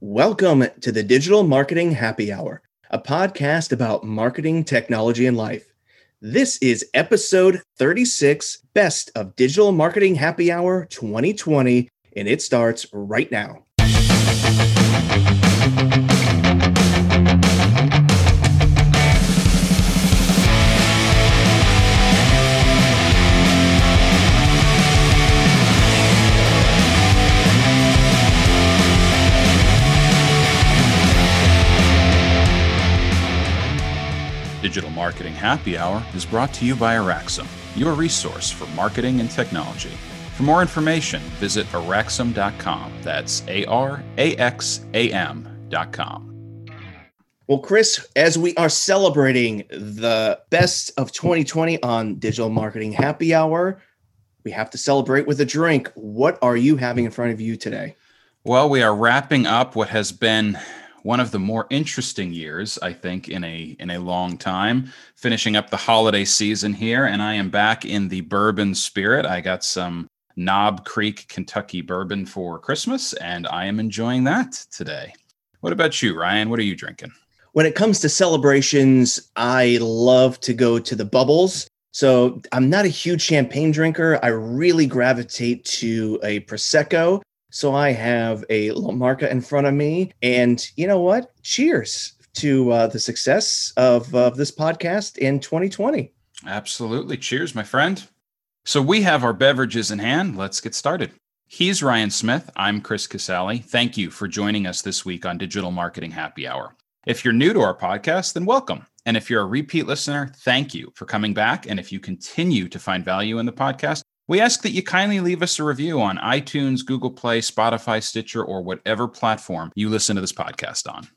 Welcome to the Digital Marketing Happy Hour, a podcast about marketing, technology, and life. This is episode 36, Best of Digital Marketing Happy Hour 2020, and it starts right now. Digital Marketing Happy Hour is brought to you by Araxam, your resource for marketing and technology. For more information, visit araxam.com. That's A R A X A M.com. Well, Chris, as we are celebrating the best of 2020 on Digital Marketing Happy Hour, we have to celebrate with a drink. What are you having in front of you today? Well, we are wrapping up what has been one of the more interesting years, I think, in a in a long time. Finishing up the holiday season here, and I am back in the bourbon spirit. I got some Knob Creek Kentucky bourbon for Christmas, and I am enjoying that today. What about you, Ryan? What are you drinking? When it comes to celebrations, I love to go to the bubbles. So I'm not a huge champagne drinker. I really gravitate to a prosecco so I have a La Marca in front of me. And you know what? Cheers to uh, the success of, of this podcast in 2020. Absolutely. Cheers, my friend. So we have our beverages in hand. Let's get started. He's Ryan Smith. I'm Chris Casale. Thank you for joining us this week on Digital Marketing Happy Hour. If you're new to our podcast, then welcome. And if you're a repeat listener, thank you for coming back. And if you continue to find value in the podcast, we ask that you kindly leave us a review on iTunes, Google Play, Spotify, Stitcher, or whatever platform you listen to this podcast on.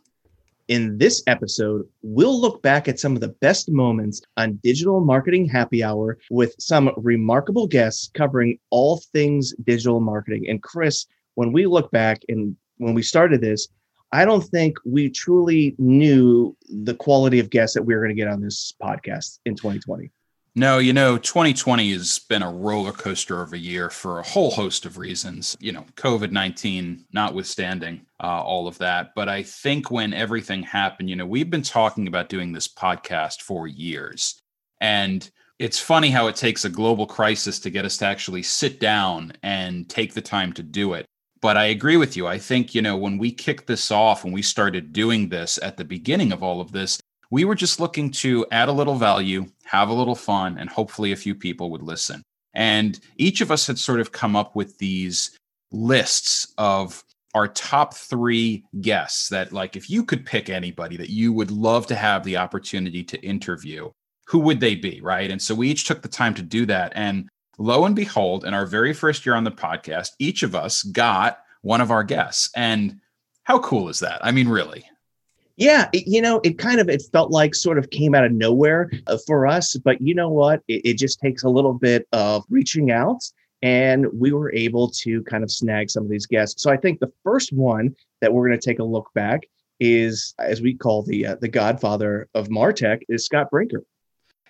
In this episode, we'll look back at some of the best moments on Digital Marketing Happy Hour with some remarkable guests covering all things digital marketing. And Chris, when we look back and when we started this, I don't think we truly knew the quality of guests that we were going to get on this podcast in 2020. No, you know, 2020 has been a roller coaster of a year for a whole host of reasons, you know, COVID 19 notwithstanding uh, all of that. But I think when everything happened, you know, we've been talking about doing this podcast for years. And it's funny how it takes a global crisis to get us to actually sit down and take the time to do it. But I agree with you. I think, you know, when we kicked this off, when we started doing this at the beginning of all of this, we were just looking to add a little value, have a little fun, and hopefully a few people would listen. And each of us had sort of come up with these lists of our top three guests that, like, if you could pick anybody that you would love to have the opportunity to interview, who would they be? Right. And so we each took the time to do that. And lo and behold, in our very first year on the podcast, each of us got one of our guests. And how cool is that? I mean, really, yeah, it, you know, it kind of it felt like sort of came out of nowhere uh, for us, but you know what? It, it just takes a little bit of reaching out, and we were able to kind of snag some of these guests. So I think the first one that we're going to take a look back is, as we call the uh, the Godfather of Martech, is Scott Brinker.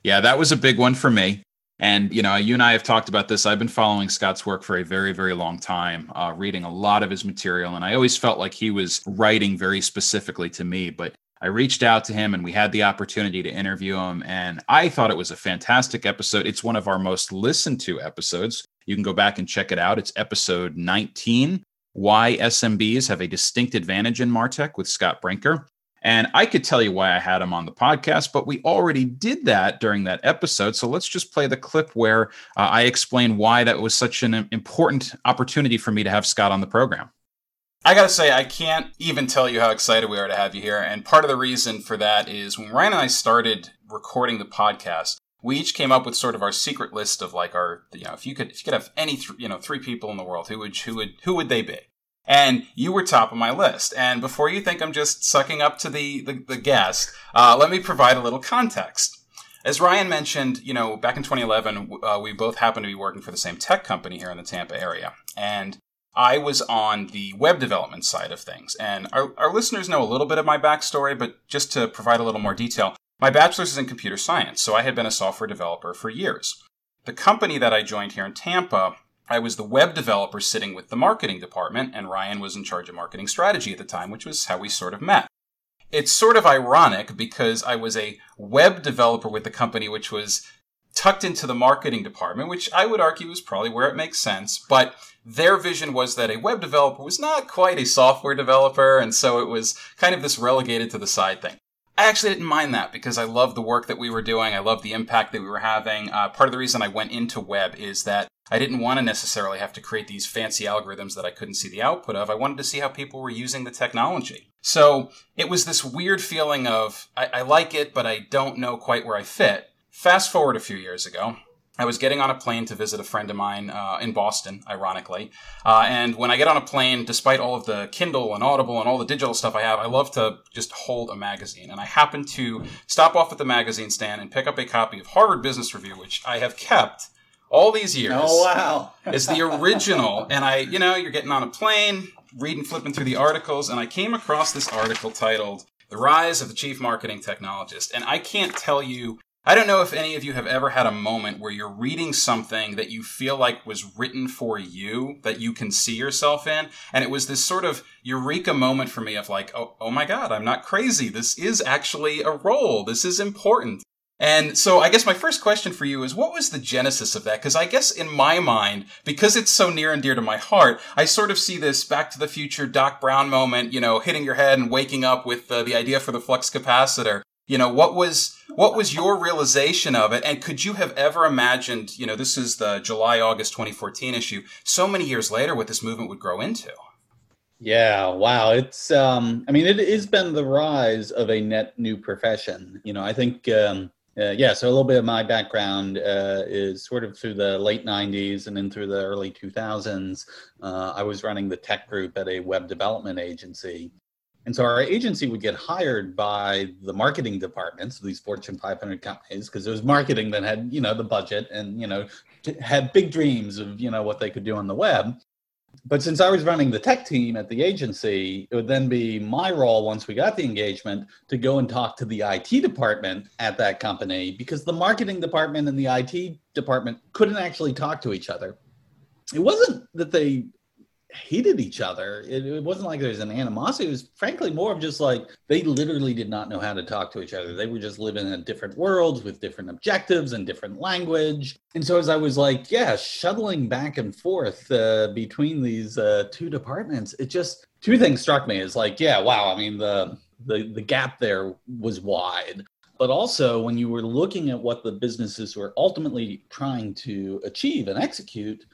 Yeah, that was a big one for me. And you know, you and I have talked about this. I've been following Scott's work for a very, very long time, uh, reading a lot of his material, and I always felt like he was writing very specifically to me. But I reached out to him, and we had the opportunity to interview him, and I thought it was a fantastic episode. It's one of our most listened to episodes. You can go back and check it out. It's episode 19. Why SMBs have a distinct advantage in Martech with Scott Brinker. And I could tell you why I had him on the podcast, but we already did that during that episode. So let's just play the clip where uh, I explain why that was such an important opportunity for me to have Scott on the program. I gotta say, I can't even tell you how excited we are to have you here. And part of the reason for that is when Ryan and I started recording the podcast, we each came up with sort of our secret list of like our, you know, if you could, if you could have any, th- you know, three people in the world, who would, who would, who would they be? And you were top of my list. And before you think I'm just sucking up to the the, the guest, uh, let me provide a little context. As Ryan mentioned, you know, back in 2011, uh, we both happened to be working for the same tech company here in the Tampa area, and I was on the web development side of things. And our, our listeners know a little bit of my backstory, but just to provide a little more detail, my bachelor's is in computer science, so I had been a software developer for years. The company that I joined here in Tampa I was the web developer sitting with the marketing department, and Ryan was in charge of marketing strategy at the time, which was how we sort of met. It's sort of ironic because I was a web developer with the company, which was tucked into the marketing department, which I would argue is probably where it makes sense. But their vision was that a web developer was not quite a software developer, and so it was kind of this relegated to the side thing. I actually didn't mind that because I loved the work that we were doing. I loved the impact that we were having. Uh, part of the reason I went into web is that I didn't want to necessarily have to create these fancy algorithms that I couldn't see the output of. I wanted to see how people were using the technology. So it was this weird feeling of I, I like it, but I don't know quite where I fit. Fast forward a few years ago, I was getting on a plane to visit a friend of mine uh, in Boston, ironically. Uh, and when I get on a plane, despite all of the Kindle and Audible and all the digital stuff I have, I love to just hold a magazine. And I happened to stop off at the magazine stand and pick up a copy of Harvard Business Review, which I have kept all these years. Oh, wow. it's the original. And I, you know, you're getting on a plane, reading, flipping through the articles, and I came across this article titled The Rise of the Chief Marketing Technologist. And I can't tell you I don't know if any of you have ever had a moment where you're reading something that you feel like was written for you, that you can see yourself in. And it was this sort of eureka moment for me of like, oh, oh my God, I'm not crazy. This is actually a role. This is important. And so I guess my first question for you is what was the genesis of that? Because I guess in my mind, because it's so near and dear to my heart, I sort of see this back to the future Doc Brown moment, you know, hitting your head and waking up with uh, the idea for the flux capacitor. You know, what was what was your realization of it? And could you have ever imagined, you know, this is the July August 2014 issue, so many years later what this movement would grow into? Yeah, wow. It's um I mean it has been the rise of a net new profession. You know, I think um uh, yeah, so a little bit of my background uh, is sort of through the late 90s and then through the early 2000s. Uh, I was running the tech group at a web development agency. And so our agency would get hired by the marketing departments of these Fortune 500 companies because it was marketing that had, you know, the budget and, you know, had big dreams of, you know, what they could do on the web. But since I was running the tech team at the agency, it would then be my role once we got the engagement to go and talk to the IT department at that company because the marketing department and the IT department couldn't actually talk to each other. It wasn't that they hated each other. It, it, wasn't like there's an animosity. It was frankly more of just like they literally did not know how to talk to each other. They were just living in different worlds with different objectives and different language. And so as I was like, yeah, shuttling back and forth uh, between these uh, two departments, it just two things struck me. Is like, yeah, wow. I mean, the the the gap there was wide. But also, when you were looking at what the businesses were ultimately trying to achieve and execute,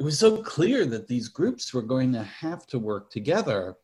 it was so clear that these groups were going to have to work together.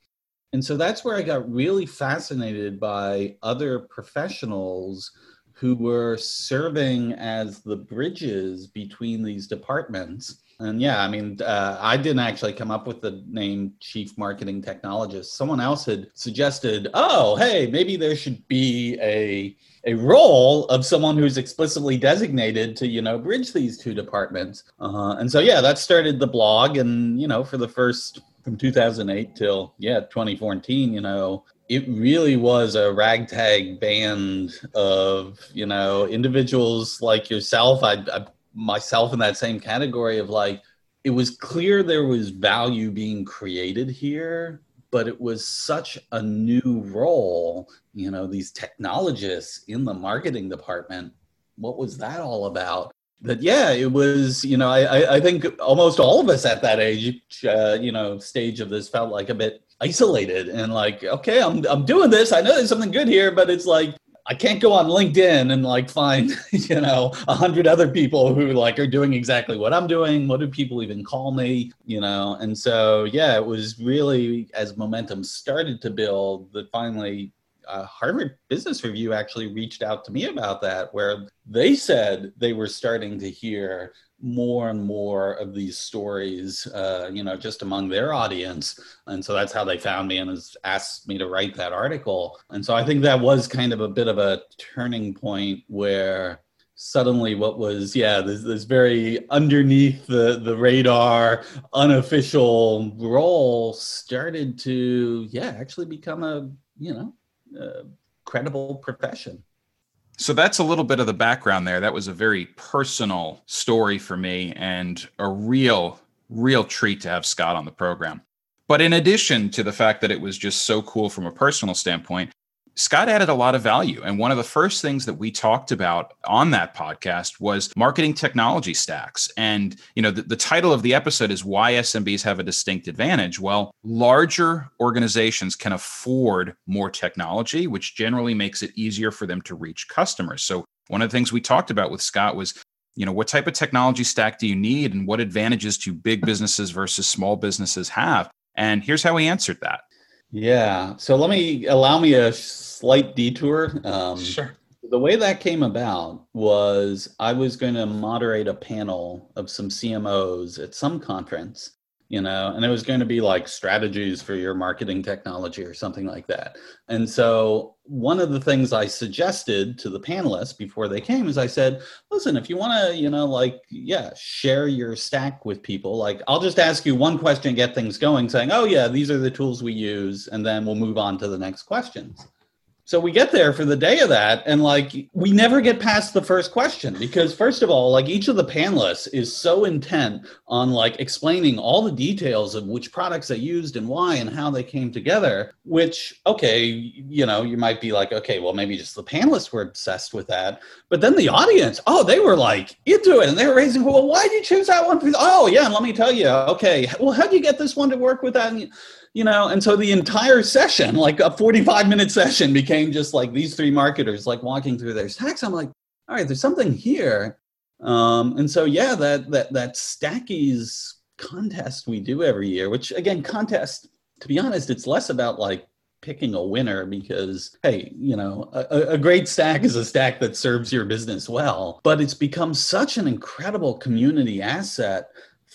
And so that's where I got really fascinated by other professionals who were serving as the bridges between these departments. And yeah, I mean, uh, I didn't actually come up with the name chief marketing technologist. Someone else had suggested, oh, hey, maybe there should be a a role of someone who's explicitly designated to you know bridge these two departments. Uh, and so yeah, that started the blog, and you know, for the first from 2008 till yeah 2014, you know, it really was a ragtag band of you know individuals like yourself. I, I myself in that same category of like it was clear there was value being created here but it was such a new role you know these technologists in the marketing department what was that all about? That yeah it was you know i i think almost all of us at that age uh, you know stage of this felt like a bit isolated and like okay i'm i'm doing this. I know there's something good here but it's like I can't go on LinkedIn and like find, you know, a hundred other people who like are doing exactly what I'm doing. What do people even call me? You know, and so yeah, it was really as momentum started to build that finally uh, Harvard Business Review actually reached out to me about that, where they said they were starting to hear more and more of these stories, uh, you know, just among their audience. And so that's how they found me and has asked me to write that article. And so I think that was kind of a bit of a turning point where suddenly what was yeah this, this very underneath the the radar unofficial role started to yeah actually become a you know a credible profession so that's a little bit of the background there. That was a very personal story for me and a real real treat to have Scott on the program. But in addition to the fact that it was just so cool from a personal standpoint, Scott added a lot of value. And one of the first things that we talked about on that podcast was marketing technology stacks. And, you know, the, the, title of the episode is Why SMBs Have a Distinct Advantage. Well, larger organizations can afford more technology, which generally makes it easier for them to reach customers. So, one of the things we talked about with Scott was you know what type of technology stack do you need and what advantages do big businesses versus small businesses have and here's how he answered that yeah so let me allow me a slight detour. Um, sure. the way that came about was i was going to moderate a panel of some cmos at some conference you know and it was going to be like strategies for your marketing technology or something like that. And so one of the things i suggested to the panelists before they came is i said listen if you want to you know like yeah share your stack with people like i'll just ask you one question get things going saying oh yeah these are the tools we use and then we'll move on to the next questions so we get there for the day of that, and like we never get past the first question because, first of all, like each of the panelists is so intent on like explaining all the details of which products they used and why and how they came together. Which, okay, you know, you might be like, okay, well, maybe just the panelists were obsessed with that, but then the audience, oh, they were like into it and they were raising, well, why did you choose that one? Oh, yeah, and let me tell you, okay, well, how do you get this one to work with that? And, you know and so the entire session like a 45 minute session became just like these three marketers like walking through their stacks. I'm like all right there's something here. Um, and so yeah that that that stackies contest we do every year which again contest to be honest it's less about like picking a winner because hey you know a, a, great stack is a stack that serves your business well but it's become such an incredible community asset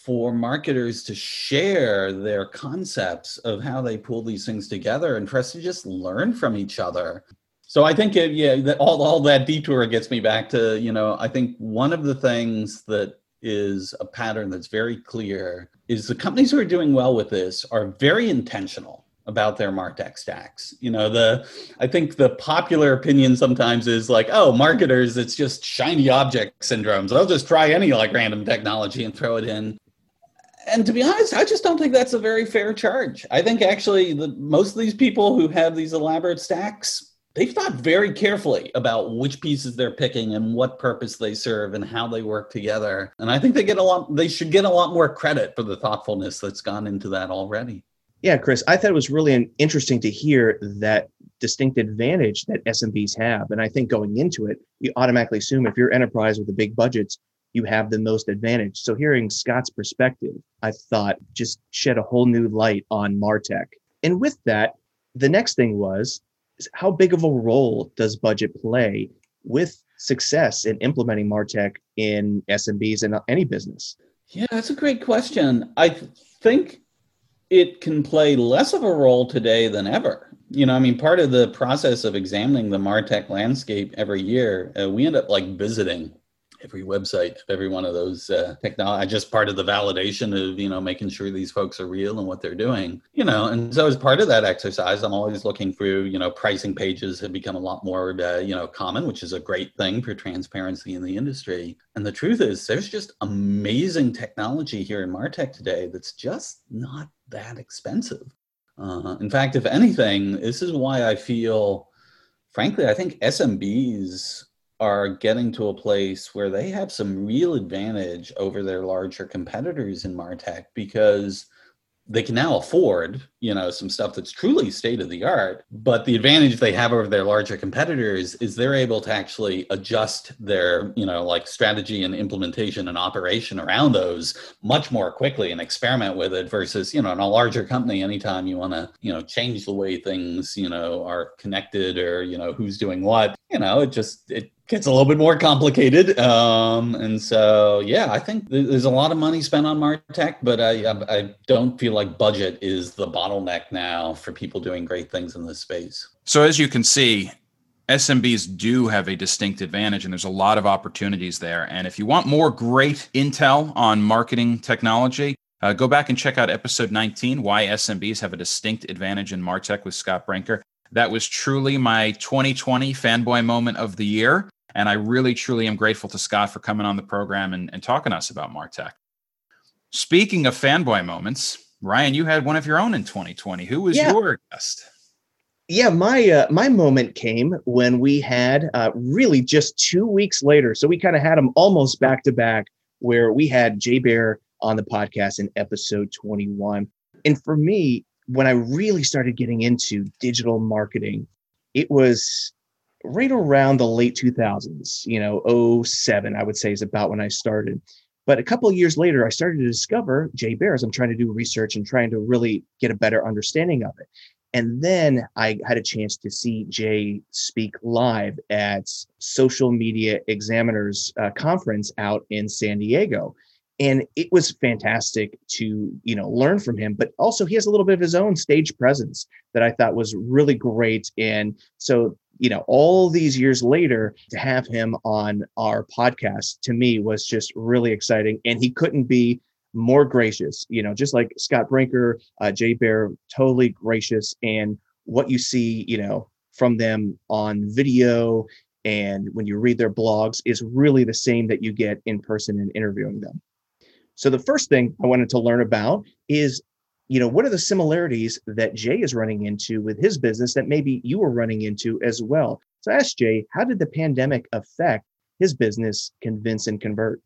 for marketers to share their concepts of how they pull these things together and for us to just learn from each other. So I think, it, yeah, that all, all that detour gets me back to, you know, I think one of the things that is a pattern that's very clear is the companies who are doing well with this are very intentional about their martech stacks. You know the i think the popular opinion sometimes is like oh marketers it's just shiny object syndromes. They'll just try any like random technology and throw it in and to be honest, I just don't think that's a very fair charge. I think actually the most of these people who have these elaborate stacks, they've thought very carefully about which pieces they're picking and what purpose they serve and how they work together. And I think they get a lot they should get a lot more credit for the thoughtfulness that's gone into that already. Yeah, Chris, I thought it was really interesting to hear that distinct advantage that SMBs have. And I think going into it, you automatically assume if you're enterprise with the big budgets, you have the most advantage. So hearing Scott's perspective, I thought just shed a whole new light on Martech. And with that, the next thing was how big of a role does budget play with success in implementing Martech in SMBs and any business? Yeah, that's a great question. I think it can play less of a role today than ever. You know, I mean, part of the process of examining the Martech landscape every year, uh, we end up like visiting every website of every one of those uh, technology. Just part of the validation of you know making sure these folks are real and what they're doing. You know, and so as part of that exercise, I'm always looking through. You know, pricing pages have become a lot more uh, you know common, which is a great thing for transparency in the industry. And the truth is, there's just amazing technology here in Martech today that's just not that expensive. Uh, in fact, if anything, this is why I feel, frankly, I think SMBs are getting to a place where they have some real advantage over their larger competitors in Martech because they can now afford, you know, some stuff that's truly state of the art. But the advantage they have over their larger competitors is they're able to actually adjust their, you know, like strategy and implementation and operation around those much more quickly and experiment with it versus, you know, in a larger company, anytime you want to, you know, change the way things, you know, are connected or, you know, who's doing what, you know, it just, it gets a little bit more complicated. Um, and so, yeah, I think there's a lot of money spent on Martech, but I, I don't feel like budget is the bottleneck now for people doing great things in this space. So, as you can see, SMBs do have a distinct advantage, and there's a lot of opportunities there. And if you want more great intel on marketing technology, uh, go back and check out episode 19 Why SMBs Have a Distinct Advantage in Martech with Scott Brinker. That was truly my 2020 fanboy moment of the year. And I really, truly am grateful to Scott for coming on the program and, and talking to us about Martech. Speaking of fanboy moments, Ryan, you had one of your own in 2020. Who was Yeah. your guest? Yeah, my uh, my moment came when we had uh, really just two weeks later. So we kind of had them almost back to back, where we had Jay Baer on the podcast in episode 21. And for me, when I really started getting into digital marketing, it was right around the late 2000s, you know, 07, I would say is about when I started. But a couple of years later, I started to discover Jay Baer as I'm trying to do research and trying to really get a better understanding of it. And then I had a chance to see Jay speak live at Social Media Examiners uh, Conference out in San Diego. And it was fantastic to, you know, learn from him, but also he has a little bit of his own stage presence that I thought was really great. And so, you know, all these years later to have him on our podcast to me was just really exciting. And he couldn't be more gracious, you know, just like Scott Brinker, uh, Jay Baer, totally gracious. And what you see, you know, from them on video and when you read their blogs is really the same that you get in person in interviewing them. So the first thing I wanted to learn about is, you know, what are the similarities that Jay is running into with his business that maybe you were running into as well? So I asked Jay, how did the pandemic affect his business, convince and convert?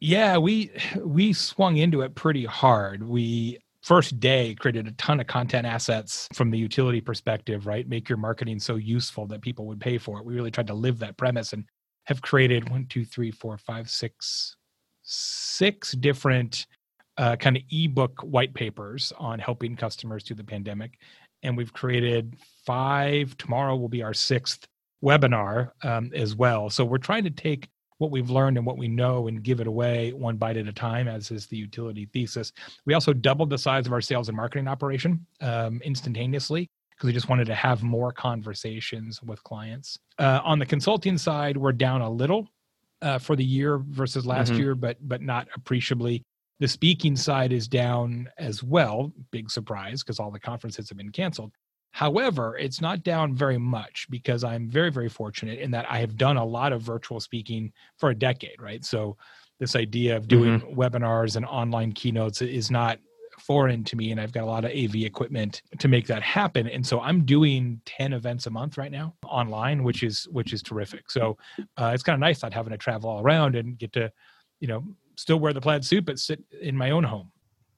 Yeah, we we swung into it pretty hard. We first day created a ton of content assets from the utility perspective, right? Make your marketing so useful that people would pay for it. We really tried to live that premise and have created one, two, three, four, five, six, six different uh, kind of ebook white papers on helping customers through the pandemic. And we've created five. Tomorrow will be our sixth webinar um, as well. So we're trying to take what we've learned and what we know and give it away one bite at a time, as is the utility thesis. We also doubled the size of our sales and marketing operation um, instantaneously because we just wanted to have more conversations with clients. Uh, on the consulting side, we're down a little uh, for the year versus last Mhm. year, but but not appreciably. The speaking side is down as well. Big surprise because all the conferences have been canceled. However, it's not down very much because I'm very, very fortunate in that I have done a lot of virtual speaking for a decade, right? So, this idea of doing webinars and online keynotes is not foreign to me, and I've got a lot of AV equipment to make that happen. And so, I'm doing ten events a month right now online, which is which is terrific. So, uh, it's kind of nice not having to travel all around and get to, you know, still wear the plaid suit but sit in my own home.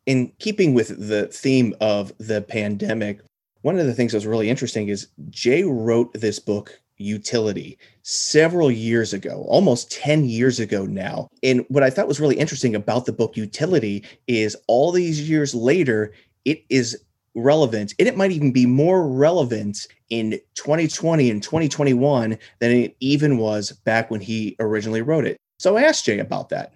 in keeping with the theme of the pandemic, one of the things that was really interesting is Jay wrote this book, Utility, several years ago, almost 10 years ago now. And what I thought was really interesting about the book, Utility, is all these years later, it is relevant and it might even be more relevant in 2020 and 2021 than it even was back when he originally wrote it. So I asked Jay about that.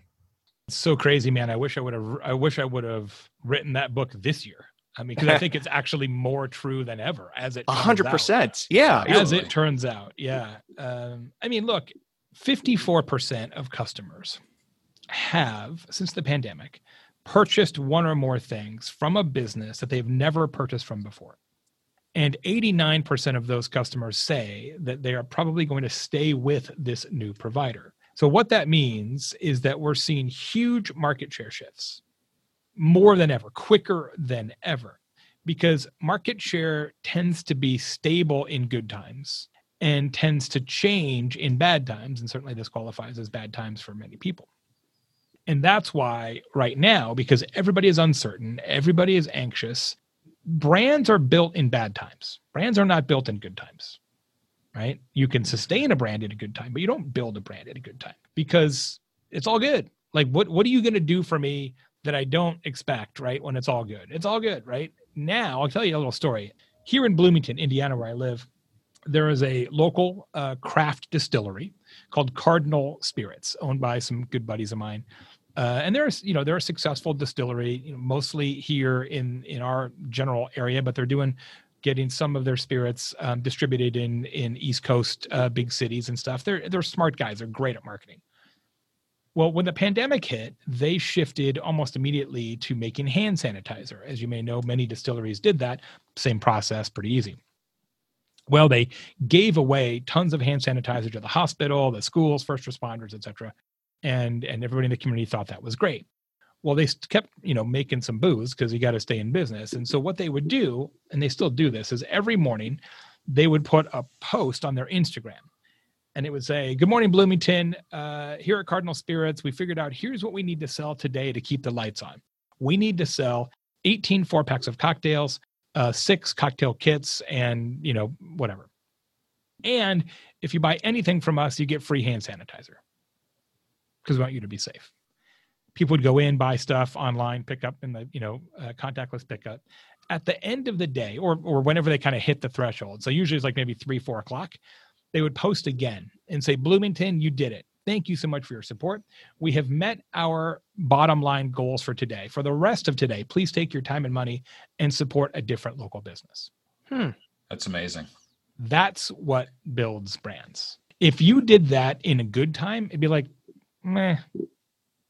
It's so crazy, man. I wish I would have. I wish I would have written that book this year. I mean, because I think it's actually more true than ever, as it A hundred percent. Yeah. As it turns out, yeah. Um, I mean, look, fifty-four percent of customers have, since the pandemic, purchased one or more things from a business that they've never purchased from before. And 89% of those customers say that they are probably going to stay with this new provider. So, what that means is that we're seeing huge market share shifts more than ever, quicker than ever, because market share tends to be stable in good times and tends to change in bad times. And certainly this qualifies as bad times for many people. And that's why, right now, because everybody is uncertain, everybody is anxious, brands are built in bad times. Brands are not built in good times, right? You can sustain a brand at a good time, but you don't build a brand at a good time because it's all good. Like, what, what are you going to do for me that I don't expect, right? When it's all good, it's all good, right? Now, I'll tell you a little story. Here in Bloomington, Indiana, where I live, there is a local uh, craft distillery called Cardinal Spirits, owned by some good buddies of mine. Uh, and there's, you know, they're a successful distillery, you know, mostly here in in our general area, but they're doing getting some of their spirits um, distributed in in East Coast uh, big cities and stuff. They're they're smart guys. They're great at marketing. Well, when the pandemic hit, they shifted almost immediately to making hand sanitizer. As you may know, many distilleries did that. Same process, pretty easy. Well, they gave away tons of hand sanitizer to the hospital, the schools, first responders, et cetera. And, and everybody in the community thought that was great. Well, they kept, you know, making some booze because you got to stay in business. And so what they would do, and they still do this, is every morning they would put a post on their Instagram and it would say, Good morning, Bloomington. Uh, here at Cardinal Spirits, we figured out here's what we need to sell today to keep the lights on. We need to sell 18 four packs of cocktails, uh, six cocktail kits, and, you know, whatever. And if you buy anything from us, you get free hand sanitizer because we want you to be safe people would go in buy stuff online pick up in the you know uh, contactless pickup. At the end of the day or or whenever they kind of hit the threshold so usually it's like maybe three four o'clock they would post again and say bloomington you did it. Thank you so much for your support. We have met our bottom line goals for today. For the rest of today please take your time and money and support a different local business. Hmm. that's amazing. That's what builds brands. If you did that in a good time it'd be like meh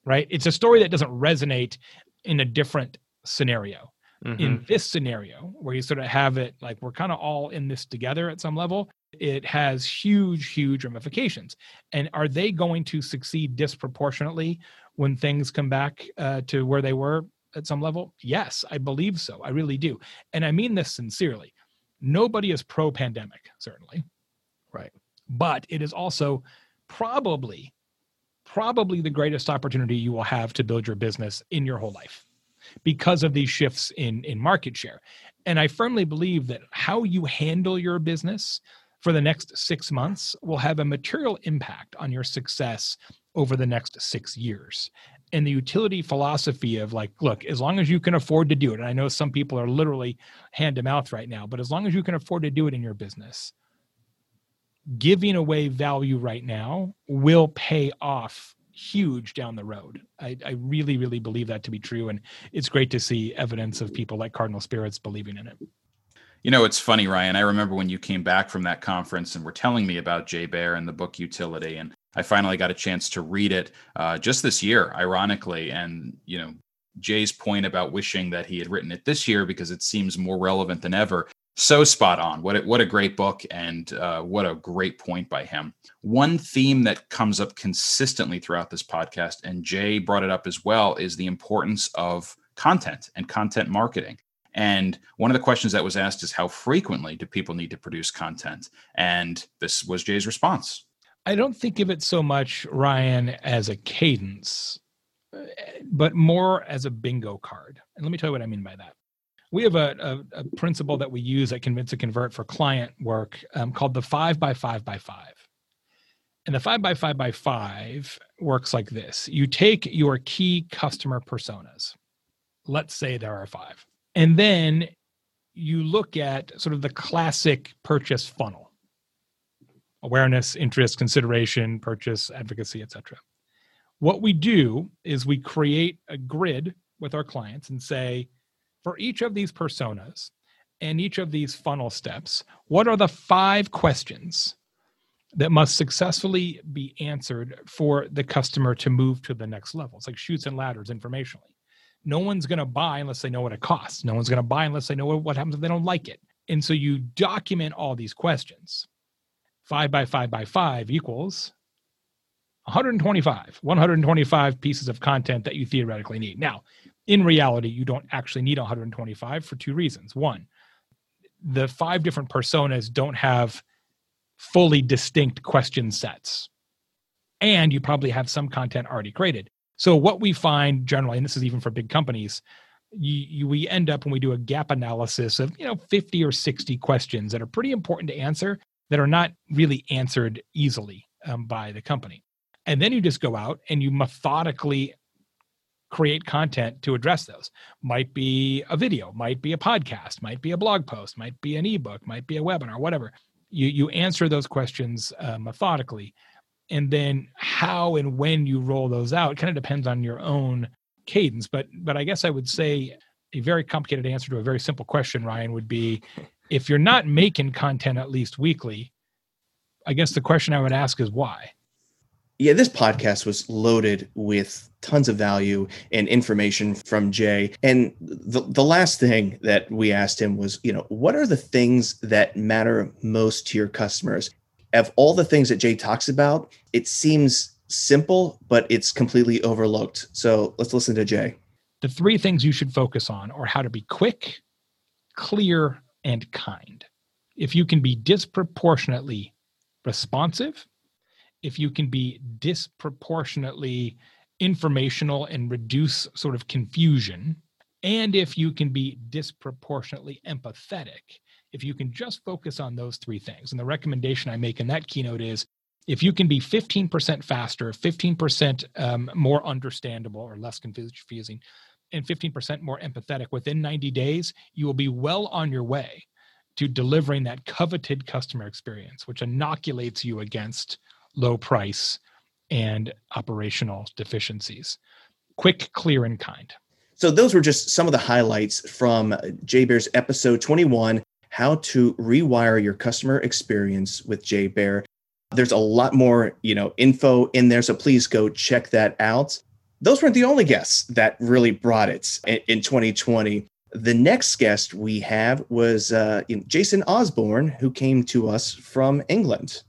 right? It's a story that doesn't resonate in a different scenario. Mm-hmm. In this scenario, where you sort of have it like we're kind of all in this together at some level, it has huge, huge ramifications. And are they going to succeed disproportionately when things come back uh, to where they were at some level? Yes, I believe so. I really do. And I mean this sincerely. Nobody is pro pandemic, certainly. Right. But it is also probably probably the greatest opportunity you will have to build your business in your whole life because of these shifts in in market share. And i firmly believe that how you handle your business for the next 6 months will have a material impact on your success over the next 6 years. And the utility philosophy of like look as long as you can afford to do it and i know some people are literally hand to mouth right now but as long as you can afford to do it in your business giving away value right now will pay off huge down the road. I, I, really, really believe that to be true. And it's great to see evidence of people like Cardinal Spirits believing in it. You know, it's funny, Ryan. I remember when you came back from that conference and were telling me about Jay Baer and the book Utility. And I finally got a chance to read it uh, just this year, ironically. And, you know, Jay's point about wishing that he had written it this year because it seems more relevant than ever so spot on. What a, what a great book and uh, what a great point by him. One theme that comes up consistently throughout this podcast, and Jay brought it up as well, is the importance of content and content marketing. And one of the questions that was asked is how frequently do people need to produce content? And this was Jay's response. I don't think of it so much, Ryan, as a cadence, but more as a bingo card. And let me tell you what I mean by that we have a, a, a, principle that we use at Convince and Convert for client work um, called the five by five by five. And the five by five by five works like this you take your key customer personas, let's say there are five, and then you look at sort of the classic purchase funnel awareness, interest, consideration, purchase, advocacy, etc. What we do is we create a grid with our clients and say, for each of these personas and each of these funnel steps, what are the five questions that must successfully be answered for the customer to move to the next level? It's like Chutes and Ladders informationally. No one's going to buy unless they know what it costs. No one's going to buy unless they know what happens if they don't like it. And so you document all these questions. Five by five by five equals 125, 125 pieces of content that you theoretically need. Now, in reality, you don't actually need 125 for two reasons. One, the five different personas don't have fully distinct question sets. And you probably have some content already created. So, what we find generally, and this is even for big companies, you, you, we end up when we do a gap analysis of you know 50 or 60 questions that are pretty important to answer that are not really answered easily um, by the company and then you just go out and you methodically create content to address those. Might be a video, might be a podcast, might be a blog post, might be an ebook, might be a webinar, whatever. You you answer those questions uh, methodically, and then how and when you roll those out kind of depends on your own cadence. But but I guess I would say a very complicated answer to a very simple question, Ryan, would be if you're not making content at least weekly. I guess the question I would ask is why yeah, this podcast was loaded with tons of value and information from Jay. And the, the last thing that we asked him was, you know, what are the things that matter most to your customers? Of all the things that Jay talks about, it seems simple, but it's completely overlooked. So let's listen to Jay. The three things you should focus on are how to be quick, clear, and kind. If you can be disproportionately responsive, if you can be disproportionately informational and reduce sort of confusion, and if you can be disproportionately empathetic, if you can just focus on those three things. And the recommendation I make in that keynote is if you can be 15% faster, 15% um, more understandable or less confusing, and 15% more empathetic within 90 days, you will be well on your way to delivering that coveted customer experience, which inoculates you against low price and operational deficiencies. Quick, clear, and kind. So, those were just some of the highlights from Jay Baer's episode 21 How to Rewire Your Customer Experience with Jay Baer. There's a lot more, you know, info in there, so please go check that out. Those weren't the only guests that really brought it in, in 2020. The next guest we have was uh, Jason Osborne, who came to us from England.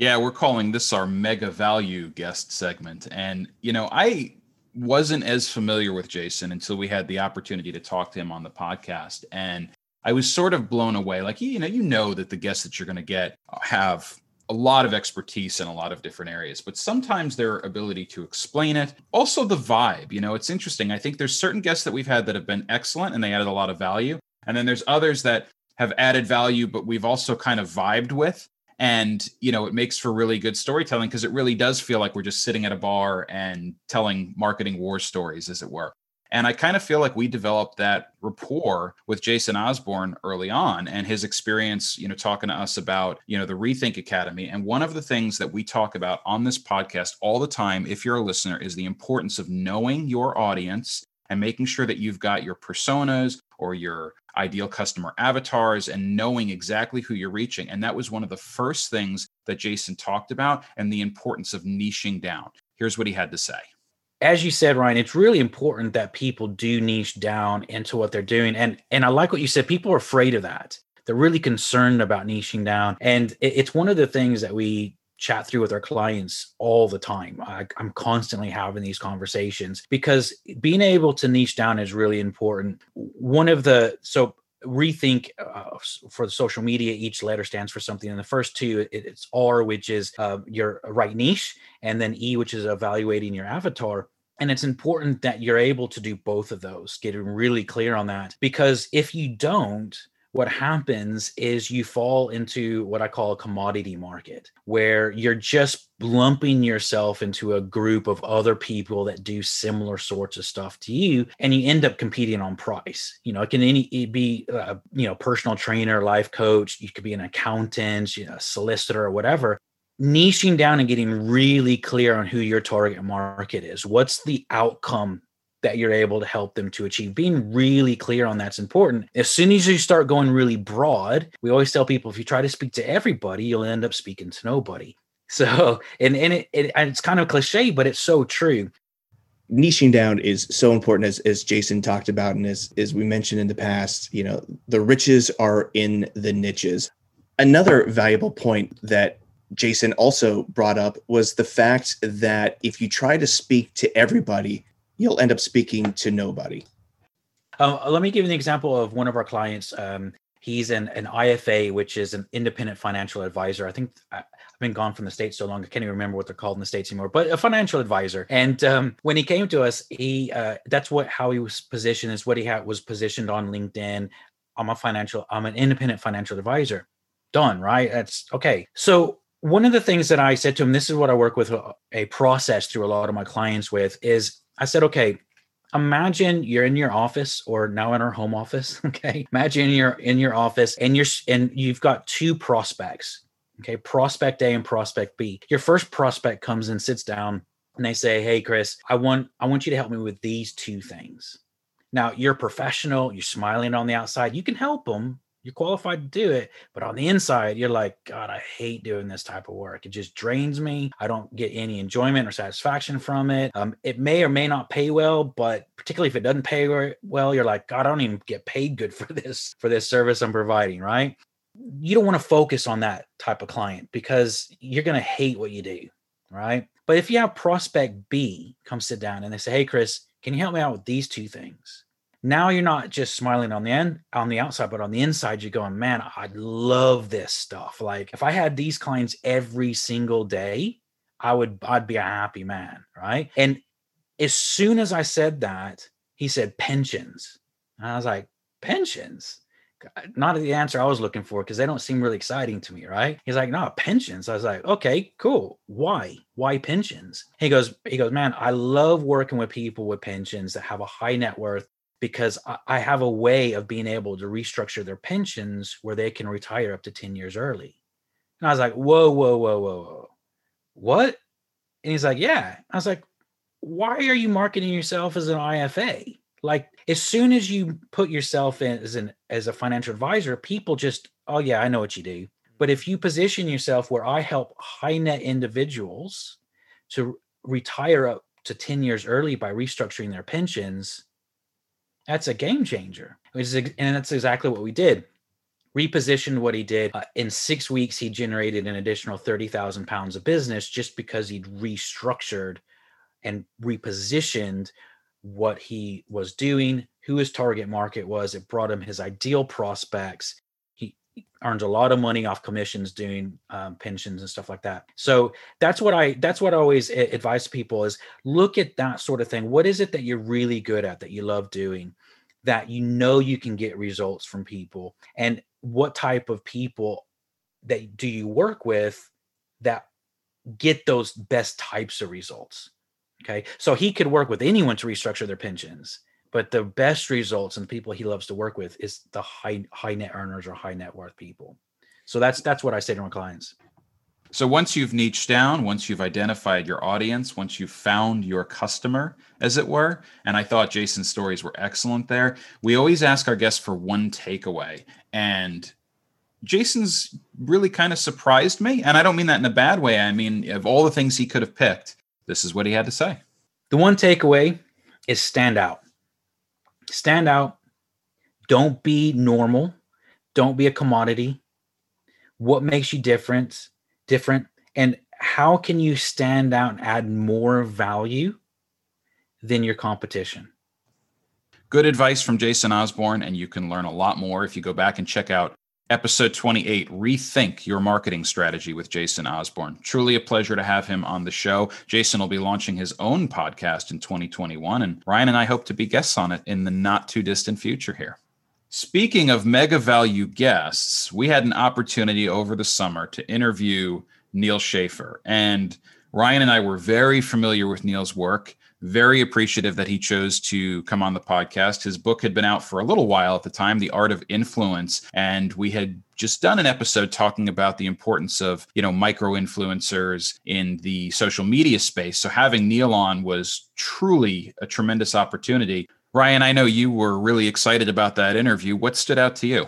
Yeah, we're calling this our mega value guest segment. And, you know, I wasn't as familiar with Jason until we had the opportunity to talk to him on the podcast. And I was sort of blown away. Like, you know, you know that the guests that you're going to get have a lot of expertise in a lot of different areas, but sometimes their ability to explain it, also the vibe. You know, it's interesting. I think there's certain guests that we've had that have been excellent and they added a lot of value. And then there's others that have added value, but we've also kind of vibed with and you know it makes for really good storytelling because it really does feel like we're just sitting at a bar and telling marketing war stories as it were. And i kind of feel like we developed that rapport with jason osborne early on and his experience you know talking to us about you know the rethink academy. And one of the things that we talk about on this podcast all the time if you're a listener is the importance of knowing your audience and making sure that you've got your personas or your ideal customer avatars and knowing exactly who you're reaching. And that was one of the first things that Jason talked about and the importance of niching down. Here's what he had to say. As you said, Ryan, it's really important that people do niche down into what they're doing. And and I like what you said. People are afraid of that. They're really concerned about niching down. And it's one of the things that we chat through with our clients all the time. I, am constantly having these conversations because being able to niche down is really important. One of the so rethink uh, for the social media each letter stands for something and the first two it, it's r which is uh, your right niche and then e which is evaluating your avatar and it's important that you're able to do both of those getting really clear on that because if you don't what happens is you fall into what I call a commodity market where you're just lumping yourself into a group of other people that do similar sorts of stuff to you and you end up competing on price. You know it can any it be a you know personal trainer life coach you could be an accountant you know, a solicitor or whatever niching down and getting really clear on who your target market is. What's the outcome that you're able to help them to achieve. Being really clear on that's important. As soon as you start going really broad, we always tell people if you try to speak to everybody, you'll end up speaking to nobody. So, and and it, it and it's kind of cliche, but it's so true. Niching down is so important, as as Jason talked about, and as as we mentioned in the past. You know, the riches are in the niches. Another valuable point that Jason also brought up was the fact that if you try to speak to everybody, you'll end up speaking to nobody. Um, let me give you an example of one of our clients. Um, he's an, an IFA, which is an independent financial advisor. I think I've been gone from the States so long, I can't even remember what they're called in the States anymore, but a financial advisor. And um, when he came to us, he uh, that's what how he was positioned is what he had was positioned on LinkedIn. I'm a financial, I'm an independent financial advisor. Done, right? That's okay. So one of the things that I said to him, this is what I work with a process through a lot of my clients with is I said, okay, imagine you're in your office or now in our home office. Okay. Imagine you're in your office and you're and you've got two prospects. Okay. Prospect A and prospect B. Your first prospect comes and sits down and they say, Hey Chris, I want I want you to help me with these two things. Now you're professional, you're smiling on the outside. You can help them you're qualified to do it but on the inside you're like god i hate doing this type of work. It just drains me. I don't get any enjoyment or satisfaction from it. Um, it may or may not pay well but particularly if it doesn't pay well you're like god i don't even get paid good for this for this service i'm providing right? You don't want to focus on that type of client because you're going to hate what you do right? But if you have prospect b come sit down and they say hey chris Can you help me out with these two things? Now you're not just smiling on the end on the outside, but on the inside, you're going, man, I'd love this stuff. Like if I had these clients every single day, I would I'd be a happy man, right? And as soon as I said that, he said pensions. And I was like, pensions? Not the answer I was looking for because they don't seem really exciting to me, right? He's like, no, pensions. I was like, okay, cool. Why? Why pensions? He goes, he goes, man, I love working with people with pensions that have a high net worth because I have a way of being able to restructure their pensions where they can retire up to 10 years early. And I was like, whoa, whoa, whoa, whoa, whoa. What? And he's like, yeah. I was like, why are you marketing yourself as an IFA? Like as soon as you put yourself in as an as a financial advisor, people just, oh yeah, I know what you do. But if you position yourself where I help high net individuals to retire up to 10 years early by restructuring their pensions, that's a game changer. and that's exactly what we did. Repositioned what he did. Uh, in six weeks, he generated an additional 30,000 pounds of business just because he'd restructured and repositioned what he was doing, who his target market was. It brought him his ideal prospects. He earned a lot of money off commissions doing um, pensions and stuff like that. So that's what I that's what I always advise people is look at that sort of thing. What is it that you're really good at that you love doing? That you know you can get results from people, and what type of people that do you work with that get those best types of results Okay. So he could work with anyone to restructure their pensions, but the best results and the people he loves to work with is the high high net earners or high net worth people. So that's that's what I say to my clients. So once you've niched down, once you've identified your audience, once you've found your customer, as it were, and I thought Jason's stories were excellent there, we always ask our guests for one takeaway. And Jason's really kind of surprised me. And I don't mean that in a bad way. I mean, of all the things he could have picked, this is what he had to say. The one takeaway is stand out. Stand out. Don't be normal. Don't be a commodity. What makes you different? Different. And how can you stand out and add more value than your competition? Good advice from Jason Osborne, and you can learn a lot more if you go back and check out episode 28 Rethink Your Marketing Strategy with Jason Osborne. Truly a pleasure to have him on the show. Jason will be launching his own podcast in 2021, and Ryan and I hope to be guests on it in the not too distant future here. Speaking of mega value guests, we had an opportunity over the summer to interview Neal Schaffer. And Ryan and I were very familiar with Neal's work very appreciative that he chose to come on the podcast. His book had been out for a little while at the time, The Art of Influence, and we had just done an episode talking about the importance of, you know, micro influencers in the social media space. So having Neal on was truly a tremendous opportunity. Ryan, I know you were really excited about that interview. What stood out to you?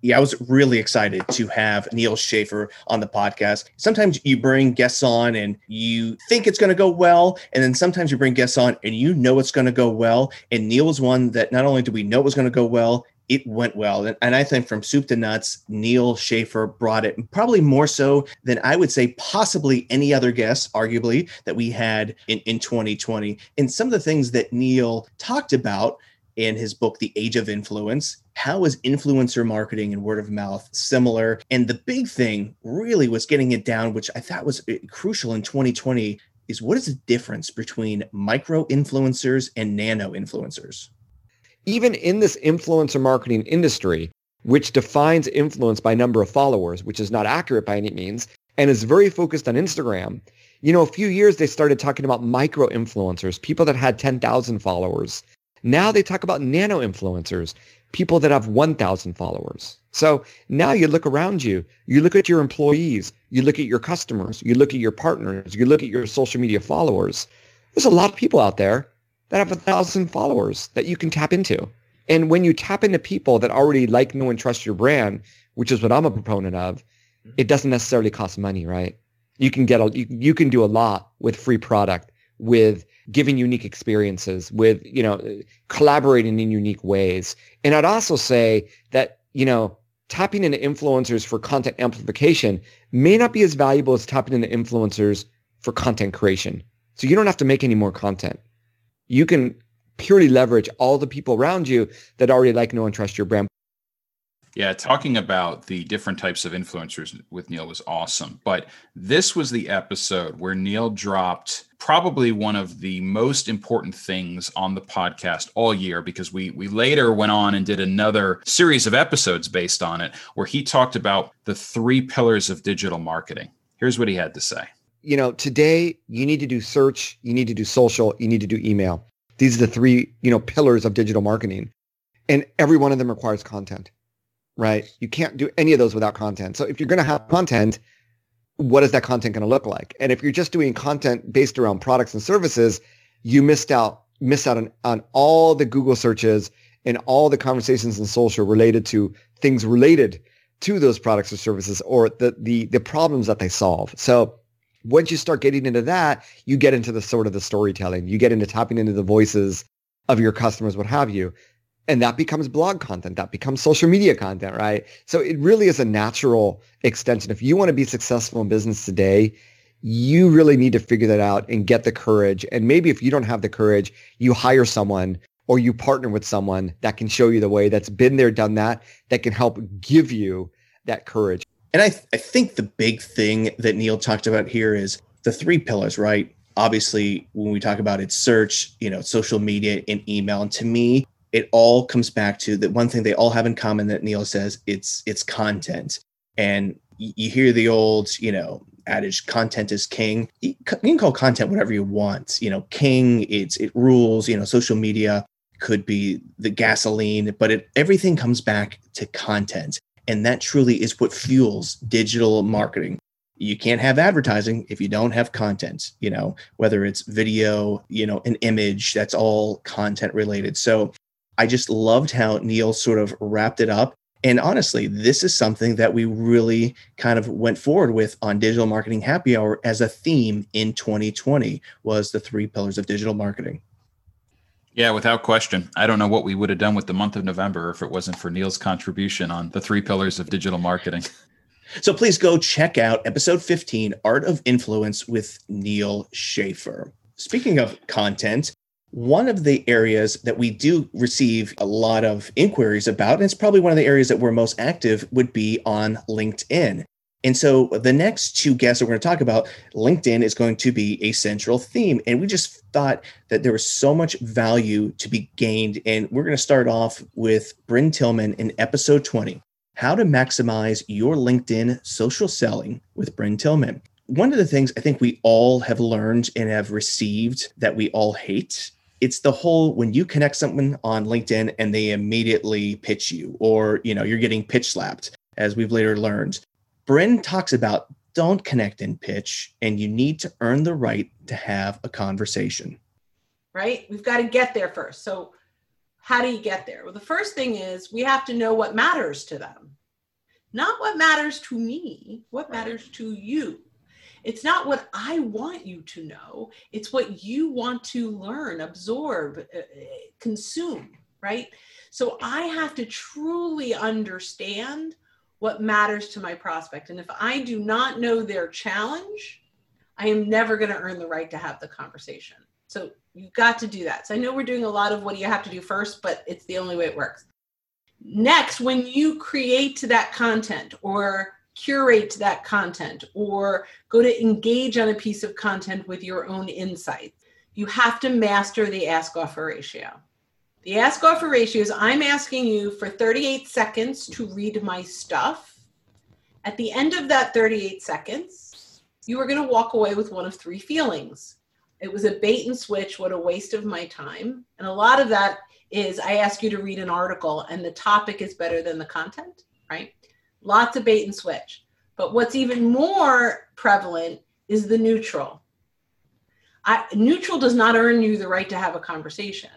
Yeah, I was really excited to have Neal Schaffer on the podcast. Sometimes you bring guests on and you think it's going to go well. And then sometimes you bring guests on and you know it's going to go well. And Neal was one that not only do we know it was going to go well, it went well. And, and I think from soup to nuts, Neal Schaffer brought it probably more so than I would say possibly any other guest, arguably, that we had in, in 2020. And some of the things that Neal talked about in his book, The Age of Influence. How is influencer marketing and word of mouth similar? And the big thing really was getting it down, which I thought was uh, crucial in 2020, is what is the difference between micro influencers and nano influencers? Even in this influencer marketing industry, which defines influence by number of followers, which is not accurate by any means, and is very focused on Instagram. You know, a few years they started talking about micro influencers, people that had 10,000 followers, now they talk about nano influencers, people that have 1,000 followers. So now you look around you, you look at your employees, you look at your customers, you look at your partners, you look at your social media followers. There's a lot of people out there that have a thousand followers that you can tap into. And when you tap into people that already like, know, and trust your brand, which is what I'm a proponent of, it doesn't necessarily cost money, right? You can get a, you, you can do a lot with free product, with giving unique experiences, with, you know, collaborating in unique ways. And I'd also say that, you know, tapping into influencers for content amplification may not be as valuable as tapping into influencers for content creation. So you don't have to make any more content. you can purely leverage all the people around you that already like, know, and trust your brand. Yeah, talking about the different types of influencers with Neal was awesome. But this was the episode where Neal dropped probably one of the most important things on the podcast all year because we we later went on and did another series of episodes based on it where he talked about the three pillars of digital marketing. Here's what he had to say. You know, today you need to do search, you need to do social, you need to do email. These are the three, you know, pillars of digital marketing. And every one of them requires content right? You can't do any of those without content. So if you're going to have content, what is that content going to look like? And if you're just doing content based around products and services, you missed out miss out on, on all the Google searches and all the conversations in social related to things related to those products or services or the the the problems that they solve. So once you start getting into that, you get into the sort of the storytelling. You get into tapping into the voices of your customers, what have you and that becomes blog content that becomes social media content right? So it really is a natural extension. If you want to be successful in business today you really need to figure that out and get the courage. And maybe if you don't have the courage you hire someone or you partner with someone that can show you the way that's been there done that that can help give you that courage. And i, th- I think the big thing that neal talked about here is the three pillars right? Obviously when we talk about it search you know social media and email. And to me it all comes back to that one thing they all have in common that Neal says it's it's content. And you hear the old, you know, adage content is king. You can call content whatever you want. You know, king, it's it rules, you know, social media could be the gasoline, but it everything comes back to content. And that truly is what fuels digital marketing. You can't have advertising if you don't have content, you know, whether it's video, you know, an image, that's all content related. So I just loved how Neal sort of wrapped it up. And honestly, this is something that we really kind of went forward with on Digital Marketing Happy Hour as a theme in 2020 was the three pillars of digital marketing. Yeah, without question. I don't know what we would have done with the month of November if it wasn't for Neal's contribution on the three pillars of digital marketing. So please go check out episode 15, Art of Influence with Neal Schaffer. Speaking of content, one of the areas that we do receive a lot of inquiries about, and it's probably one of the areas that we're most active, would be on LinkedIn. And so the next two guests that we're going to talk about, LinkedIn is going to be a central theme. And we just thought that there was so much value to be gained. And we're going to start off with Brynne Tillman in episode 20 How to Maximize Your LinkedIn Social Selling with Brynne Tillman. One of the things I think we all have learned and have received that we all hate it's the whole when you connect someone on LinkedIn and they immediately pitch you, or you know, you're getting pitch slapped, as we've later learned. Brynne talks about don't connect and pitch, and you need to earn the right to have a conversation. Right? We've got to get there first. So, how do you get there? Well, the first thing is we have to know what matters to them, not what matters to me, what matters to you. It's not what I want you to know, it's what you want to learn, absorb, uh, uh, consume, right? So I have to truly understand what matters to my prospect. And if I do not know their challenge, I am never going to earn the right to have the conversation. So you've got to do that. So I know we're doing a lot of what do you have to do first, but it's the only way it works. Next, when you create that content or curate that content or go to engage on a piece of content with your own insights. You have to master the ask offer ratio. The ask offer ratio is I'm asking you for 38 seconds to read my stuff. At the end of that 38 seconds, you are going to walk away with one of three feelings. It was a bait and switch, what a waste of my time. And a lot of that is I ask you to read an article and the topic is better than the content, right? Lots of bait and switch. But what's even more prevalent is the neutral. I, neutral does not earn you the right to have a conversation.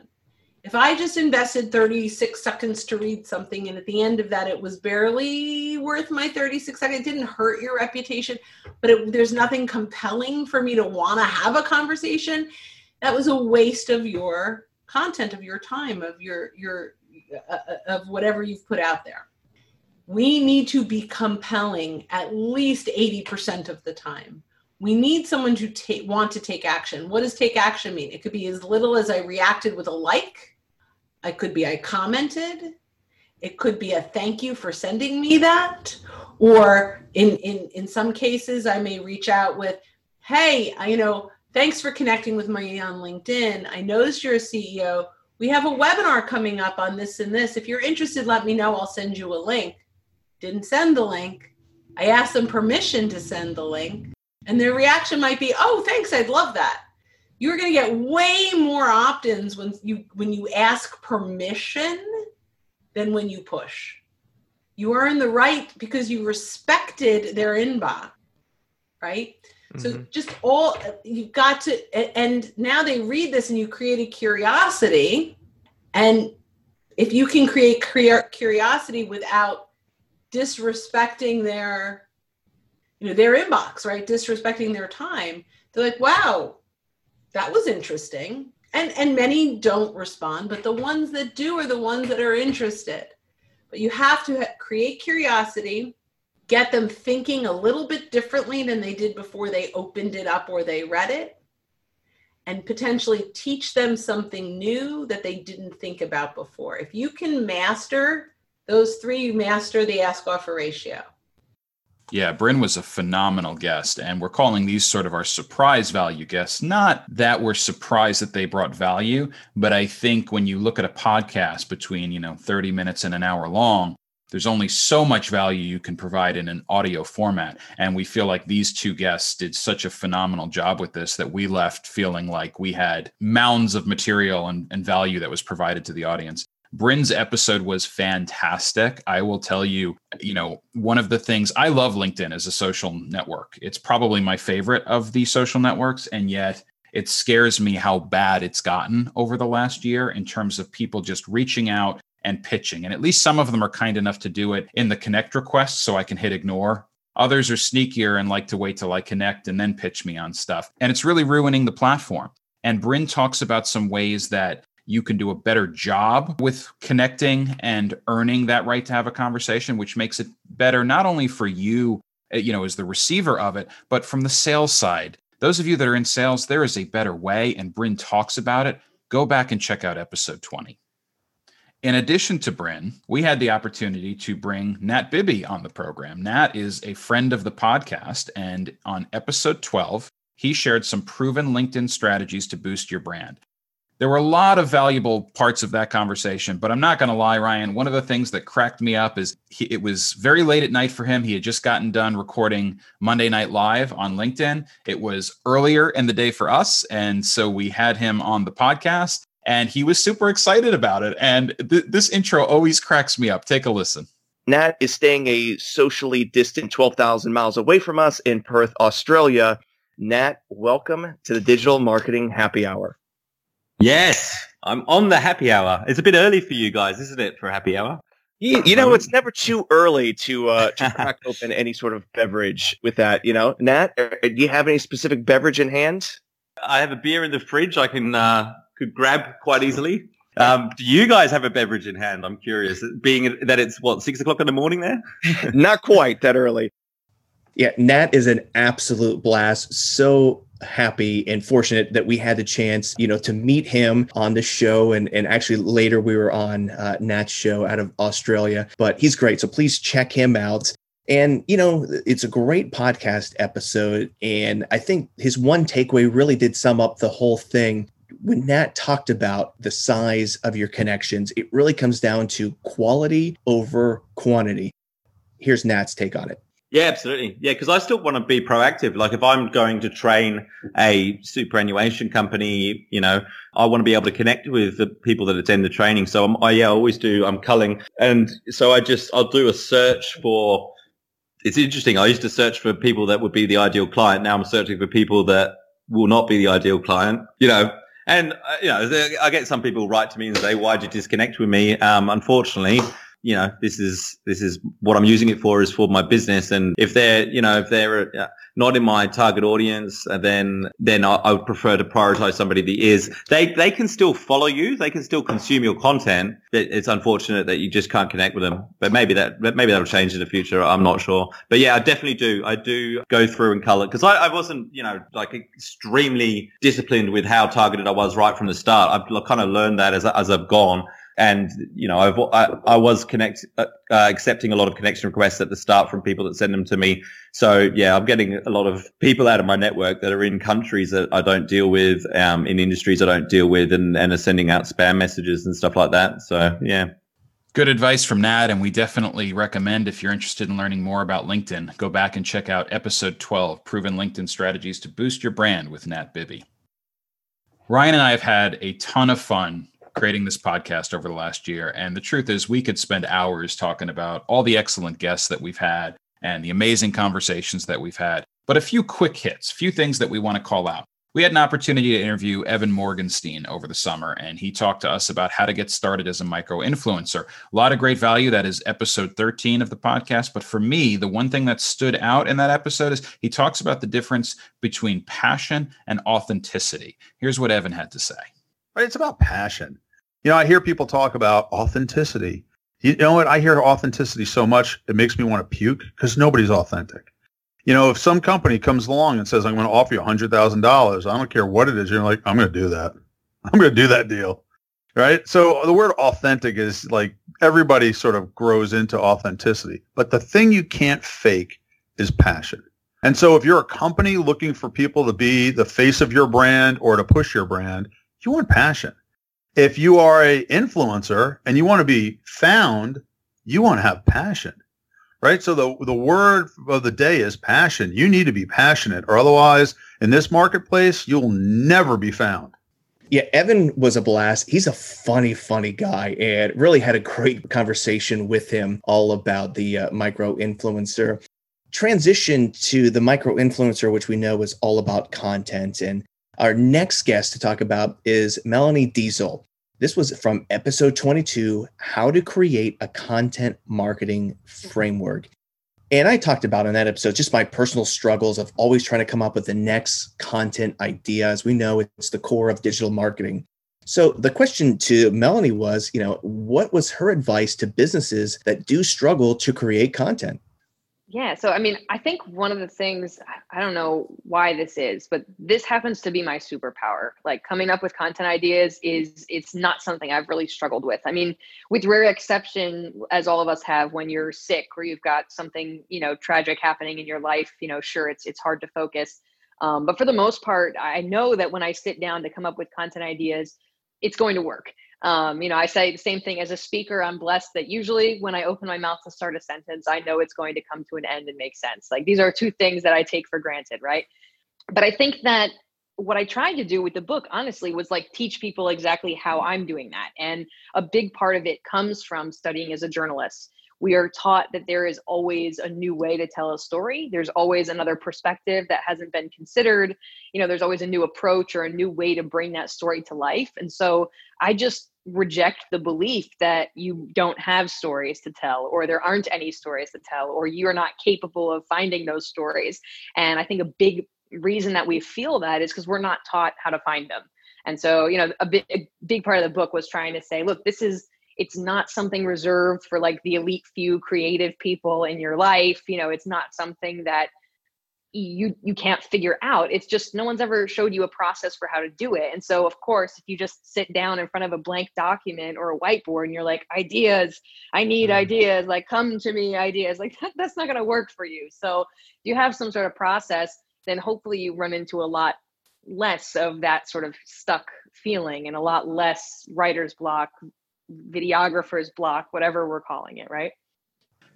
If I just invested 36 seconds to read something and at the end of that it was barely worth my 36 seconds, it didn't hurt your reputation, but it, there's nothing compelling for me to want to have a conversation, that was a waste of your content, of your time, of your your uh, uh of whatever you've put out there we need to be compelling at least 80% of the time. we need someone to take want to take action. What does take action mean? It could be as little as I reacted with a like. I could be I commented. It could be a thank you for sending me that. Or in in in some cases, I may reach out with, hey, you know, thanks for connecting with me on LinkedIn. I noticed you're a CEO. We have a webinar coming up on this and this. If you're interested, let me know. I'll send you a link. Didn't send the link. I asked them permission to send the link. And their reaction might be, "Oh, thanks, I'd love that." You're going to get way more opt-ins when you when you ask permission than when you push. You are in the right because you respected their inbox, right? Mm-hmm. So just all you've got to and now they read this and you created curiosity and if you can create curiosity without disrespecting their you know their inbox right? Disrespecting their time. They're like wow that was interesting. And and many don't respond but the ones that do are the ones that are interested. But you have to create curiosity get them thinking a little bit differently than they did before they opened it up or they read it and potentially teach them something new that they didn't think about before. If you can master those three master the ask offer ratio yeah, Brynne was a phenomenal guest, and we're calling these sort of our surprise value guests. Not that we're surprised that they brought value, but I think when you look at a podcast between, you know, 30 minutes and an hour long, there's only so much value you can provide in an audio format. And we feel like these two guests did such a phenomenal job with this that we left feeling like we had mounds of material and, and value that was provided to the audience. Brynne's episode was fantastic. I will tell you, you know, one of the things I love LinkedIn as a social network. It's probably my favorite of the social networks. And yet it scares me how bad it's gotten over the last year in terms of people just reaching out and pitching. And at least some of them are kind enough to do it in the connect request so I can hit ignore. Others are sneakier and like to wait till I connect and then pitch me on stuff. And it's really ruining the platform. And Brynne talks about some ways that you can do a better job with connecting and earning that right to have a conversation, which makes it better not only for you, uh, you know, as the receiver of it, but from the sales side. Those of you that are in sales, there is a better way, and Brynne talks about it. Go back and check out episode 20. In addition to Brynne, we had the opportunity to bring Nat Bibby on the program. Nat is a friend of the podcast, and on episode 12, he shared some proven LinkedIn strategies to boost your brand there were a lot of valuable parts of that conversation but i'm not going to lie ryan one of the things that cracked me up is he, it was very late at night for him. He had just gotten done recording monday night live on linkedin. It was earlier in the day for us and so we had him on the podcast and he was super excited about it. And th- this intro always cracks me up. Take a listen. Nat is staying a socially distant 12000 miles away from us in perth australia. Nat welcome to the digital marketing happy hour Yes, I'm on the happy hour. It's a bit early for you guys, isn't it, for happy hour? You, you know, it's never too early to uh, to crack open any sort of beverage with that. You know, Nat, uh, do you have any specific beverage in hand? I have a beer in the fridge. I can uh, could grab quite easily. Um, do you guys have a beverage in hand? I'm curious. Being that it's what six o'clock in the morning there. Not quite that early. Yeah, Nat is an absolute blast. So happy and fortunate that we had the chance, you know, to meet him on the show. And, and actually later we were on uh, Nat's show out of Australia, but he's great. So please check him out. And, you know, it's a great podcast episode. And I think his one takeaway really did sum up the whole thing. When Nat talked about the size of your connections, it really comes down to quality over quantity. Here's Nat's take on it. Yeah, absolutely. Yeah, because I still want to be proactive. Like if I'm going to train a superannuation company, you know, I want to be able to connect with the people that attend the training. So I'm, I, yeah, I always do. I'm culling. And so I just, I'll do a search for, it's interesting. I used to search for people that would be the ideal client. Now I'm searching for people that will not be the ideal client, you know, and, uh, you know, I get some people write to me and say, why did you disconnect with me? Um, unfortunately, you know, this is this is what I'm using it for is for my business. And if they're, you know, if they're uh, not in my target audience, uh, then then I, I, would prefer to prioritize somebody that is. They they can still follow you, they can still consume your content. It's unfortunate that you just can't connect with them. But maybe that maybe that'll change in the future. I'm not sure. But yeah, I definitely do. I do go through and color because I, I wasn't, you know, like extremely disciplined with how targeted I was right from the start. I've kind of learned that as as I've gone and you know I've, I, I was connect uh, uh, accepting a lot of connection requests at the start from people that send them to me. So yeah, I'm getting a lot of people out of my network that are in countries that I don't deal with, um, in industries I don't deal with, and and are sending out spam messages and stuff like that. So yeah. Good advice from Nat, and we definitely recommend if you're interested in learning more about LinkedIn, go back and check out episode 12 Proven LinkedIn Strategies to Boost Your Brand with Nat Bibby. Ryan and I have had a ton of fun creating this podcast over the last year. And the truth is, we could spend hours talking about all the excellent guests that we've had and the amazing conversations that we've had. But a few quick hits, a few things that we want to call out. We had an opportunity to interview Evan Morgenstein over the summer, and he talked to us about how to get started as a micro influencer. A lot of great value. That is episode 13 of the podcast. But for me, the one thing that stood out in that episode is he talks about the difference between passion and authenticity. Here's what Evan had to say. Right? It's about passion. You know, I hear people talk about authenticity. You know what? I hear authenticity so much, it makes me want to puke because nobody's authentic. You know, if some company comes along and says, I'm going to offer you $100,000, I don't care what it is, you're like, I'm going to do that. I'm going to do that deal. Right. So the word authentic is like everybody sort of grows into authenticity. But the thing you can't fake is passion. And so if you're a company looking for people to be the face of your brand or to push your brand, you want passion. If you are a influencer and you want to be found, you want to have passion. Right? So the the word of the day is passion. You need to be passionate or otherwise in this marketplace you'll never be found. Yeah, Evan was a blast. He's a funny, funny guy, and really had a great conversation with him all about the uh, micro influencer. Transition to the micro influencer, which we know is all about content. And our next guest to talk about is Melanie Deziel. This was from episode 22 How to Create a Content Marketing Framework. And I talked about in that episode just my personal struggles of always trying to come up with the next content idea. As we know, it's the core of digital marketing. So the question to Melanie was, you know, what was her advice to businesses that do struggle to create content? Yeah. So, I mean, I think one of the things, I don't know why this is, but this happens to be my superpower. Like coming up with content ideas is, it's not something I've really struggled with. I mean, with rare exception, as all of us have when you're sick or you've got something, you know, tragic happening in your life, you know, sure, it's, it's hard to focus. Um, but for the most part, I know that when I sit down to come up with content ideas, it's going to work. Um, you know, I say the same thing as a speaker. I'm blessed that usually when I open my mouth to start a sentence, I know it's going to come to an end and make sense. Like these are two things that I take for granted, right? But I think that what I tried to do with the book, honestly, was like teach people exactly how I'm doing that. And a big part of it comes from studying as a journalist we are taught that there is always a new way to tell a story there's always another perspective that hasn't been considered you know there's always a new approach or a new way to bring that story to life and so i just reject the belief that you don't have stories to tell or there aren't any stories to tell or you're not capable of finding those stories. And i think a big reason that we feel that is because we're not taught how to find them. And so you know a big, a big part of the book was trying to say look this is it's not something reserved for like the elite few creative people in your life. You know it's not something that you you can't figure out. It's just no one's ever showed you a process for how to do it. And so of course if you just sit down in front of a blank document or a whiteboard and you're like ideas. I need mm. ideas. Like come to me ideas. Like that, that's not going to work for you. So if you have some sort of process then hopefully you run into a lot less of that sort of stuck feeling and a lot less writer's block videographer's block, whatever we're calling it, right?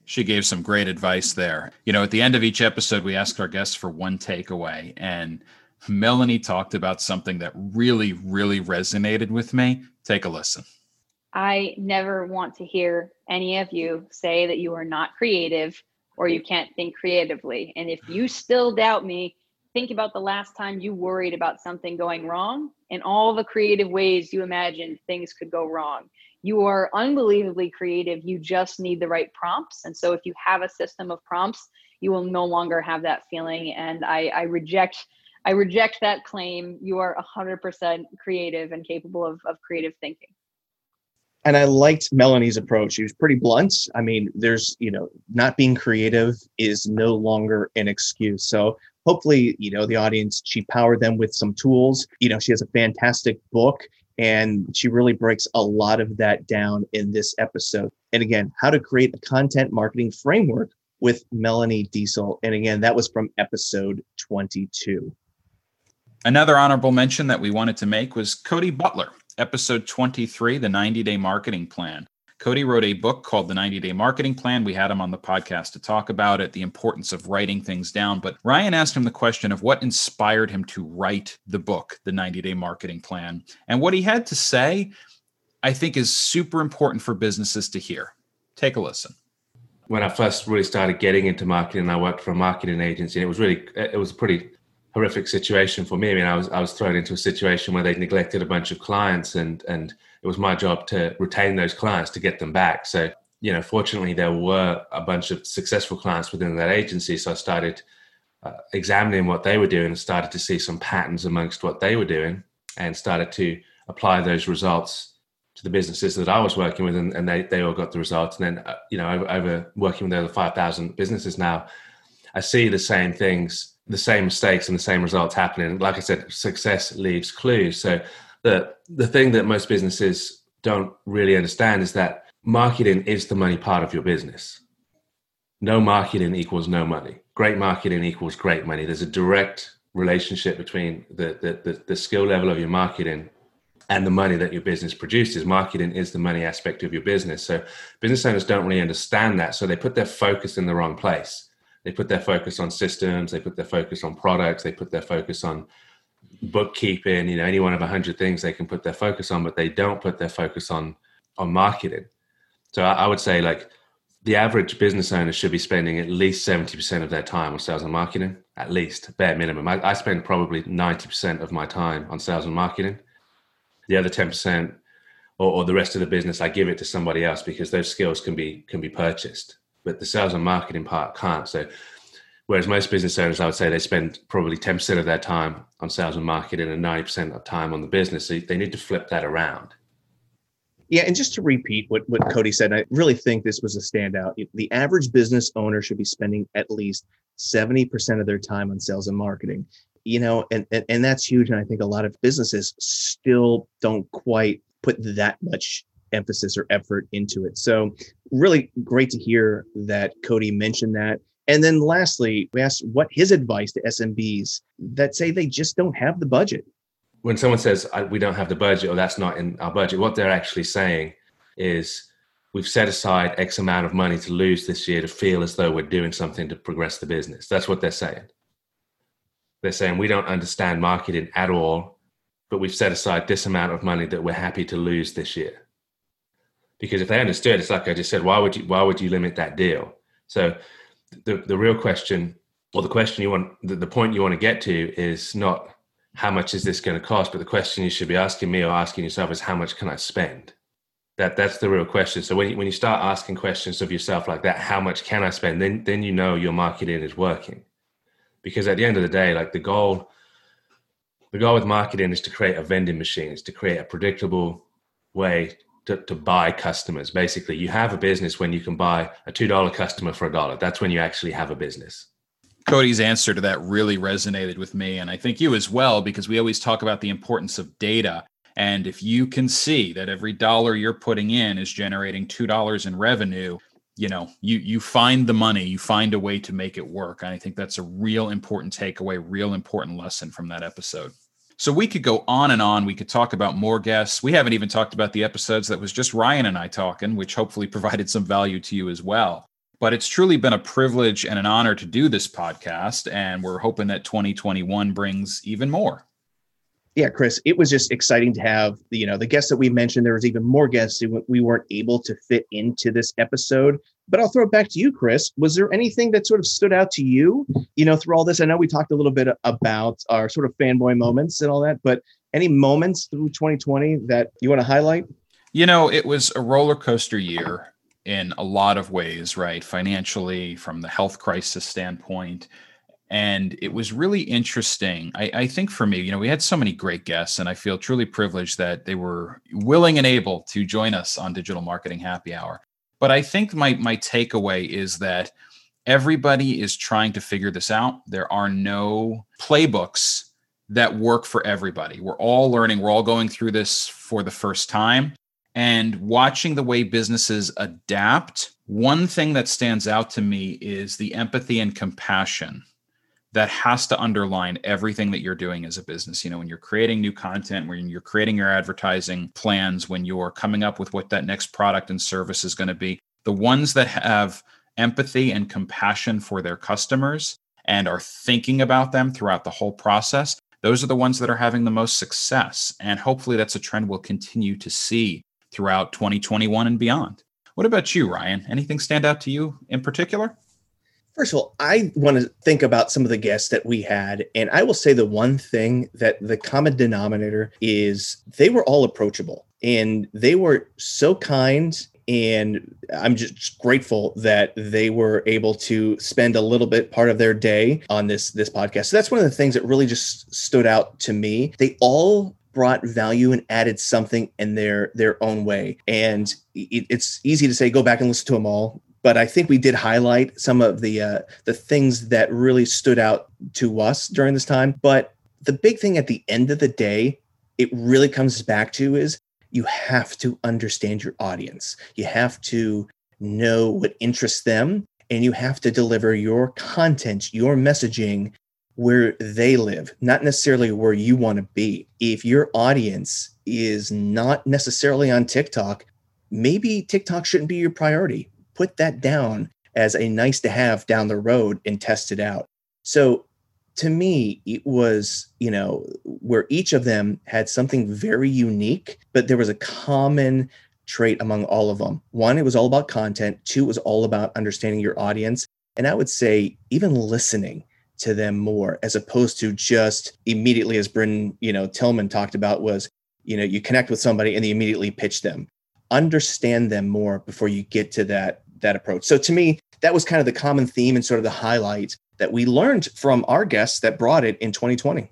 She gave some great advice there. You know, at the end of each episode, we ask our guests for one takeaway. And Melanie talked about something that really, really resonated with me. Take a listen. I never want to hear any of you say that you are not creative or you can't think creatively. And if you still doubt me, think about the last time you worried about something going wrong and all the creative ways you imagined things could go wrong you are unbelievably creative. You just need the right prompts. And so if you have a system of prompts, you will no longer have that feeling. And I, I reject I reject that claim. You are 100% creative and capable of, of creative thinking. And I liked Melanie's approach. She was pretty blunt. I mean, there's, you know, not being creative is no longer an excuse. So hopefully, you know, the audience, she powered them with some tools. You know, she has a fantastic book and she really breaks a lot of that down in this episode. And again, how to create a content marketing framework with Melanie Deziel. And again, that was from episode 22. Another honorable mention that we wanted to make was Cody Butler, episode 23, the 90 day marketing plan. Cody wrote a book called The 90 Day Marketing Plan. We had him on the podcast to talk about it, the importance of writing things down. But Ryan asked him the question of what inspired him to write the book, The 90 Day Marketing Plan. And what he had to say, I think, is super important for businesses to hear. Take a listen. When I first really started getting into marketing, I worked for a marketing agency, and it was really, it was a pretty horrific situation for me. I mean, I was I was thrown into a situation where they neglected a bunch of clients, and and it was my job to retain those clients to get them back. So you know, fortunately, there were a bunch of successful clients within that agency. So I started uh, examining what they were doing and started to see some patterns amongst what they were doing, and started to apply those results to the businesses that I was working with, and, and they they all got the results. And then uh, you know, over, over working with over five thousand businesses now, I see the same things the same mistakes and the same results happening. Like I said, success leaves clues. So the the thing that most businesses don't really understand is that marketing is the money part of your business. No marketing equals no money. Great marketing equals great money. There's a direct relationship between the, the, the, the skill level of your marketing and the money that your business produces. Marketing is the money aspect of your business. So business owners don't really understand that. So they put their focus in the wrong place they put their focus on systems they put their focus on products they put their focus on bookkeeping you know any one of a hundred things they can put their focus on but they don't put their focus on on marketing. So I, I would say like the average business owner should be spending at least 70% of their time on sales and marketing at least bare minimum. I, I spend probably 90% of my time on sales and marketing. The other 10% or, or the rest of the business i give it to somebody else because those skills can be can be purchased. But the sales and marketing part can't. So, whereas most business owners, I would say they spend probably 10% of their time on sales and marketing and 90% of time on the business. So, they need to flip that around. Yeah, and just to repeat what, what Cody said, I really think this was a standout. The average business owner should be spending at least 70% of their time on sales and marketing. You know, and, and, and that's huge. And I think a lot of businesses still don't quite put that much emphasis or effort into it. So, really great to hear that Cody mentioned that. And then lastly, we asked what his advice to SMBs that say they just don't have the budget. When someone says we don't have the budget or that's not in our budget, what they're actually saying is we've set aside X amount of money to lose this year to feel as though we're doing something to progress the business. That's what they're saying. They're saying we don't understand marketing at all, but we've set aside this amount of money that we're happy to lose this year because if they understood, it's like I just said, why would you why would you limit that deal? So the the real question or the question you want the, the point you want to get to is not how much is this going to cost, but the question you should be asking me or asking yourself is how much can I spend? That that's the real question. So when you, when you start asking questions of yourself like that, how much can I spend? Then then you know your marketing is working, because at the end of the day, like the goal, the goal with marketing is to create a vending machine, is to create a predictable way to, to buy customers. Basically, you have a business when you can buy a $2 customer for a dollar. That's when you actually have a business. Cody's answer to that really resonated with me. And I think you as well, because we always talk about the importance of data. And if you can see that every dollar you're putting in is generating $2 in revenue, you know, you you find the money, you find a way to make it work. And I think that's a real important takeaway, real important lesson from that episode. So we could go on and on. We could talk about more guests. We haven't even talked about the episodes that was just Ryan and I talking, which hopefully provided some value to you as well. But it's truly been a privilege and an honor to do this podcast. And we're hoping that 2021 brings even more. Yeah, Chris, it was just exciting to have the, you know, the guests that we mentioned. There was even more guests we weren't able to fit into this episode. But I'll throw it back to you, Chris. Was there anything that sort of stood out to you, you know, through all this? I know we talked a little bit about our sort of fanboy moments and all that, but any moments through 2020 that you want to highlight? You know, it was a roller coaster year in a lot of ways, right? Financially, from the health crisis standpoint. And it was really interesting. I, I, think for me, you know, we had so many great guests, and I feel truly privileged that they were willing and able to join us on Digital Marketing Happy Hour. But I think my my takeaway is that everybody is trying to figure this out. There are no playbooks that work for everybody. We're all learning, we're all going through this for the first time and watching the way businesses adapt, one thing that stands out to me is the empathy and compassion that has to underline everything that you're doing as a business. You know, when you're creating new content, when you're creating your advertising plans, when you're coming up with what that next product and service is going to be, the ones that have empathy and compassion for their customers and are thinking about them throughout the whole process, those are the ones that are having the most success. And hopefully that's a trend we'll continue to see throughout 2021 and beyond. What about you, Ryan? Anything stand out to you in particular? First of all, I want to think about some of the guests that we had. And I will say the one thing that the common denominator is they were all approachable and they were so kind. And I'm just grateful that they were able to spend a little bit part of their day on this this podcast. So that's one of the things that really just stood out to me. They all brought value and added something in their their own way. And it, it's easy to say go back and listen to them all, but I think we did highlight some of the uh, the things that really stood out to us during this time. But the big thing at the end of the day, it really comes back to is you have to understand your audience. You have to know what interests them and you have to deliver your content, your messaging where they live, not necessarily where you want to be. If your audience is not necessarily on TikTok, maybe TikTok shouldn't be your priority. Put that down as a nice to have down the road and test it out. So to me, it was, you know, where each of them had something very unique, but there was a common trait among all of them. One, it was all about content. Two, it was all about understanding your audience. And I would say, even listening to them more as opposed to just immediately as Brynne, you know, Tillman talked about was, you know, you connect with somebody and you immediately pitch them. Understand them more before you get to that that approach. So to me, that was kind of the common theme and sort of the highlight that we learned from our guests that brought it in 2020.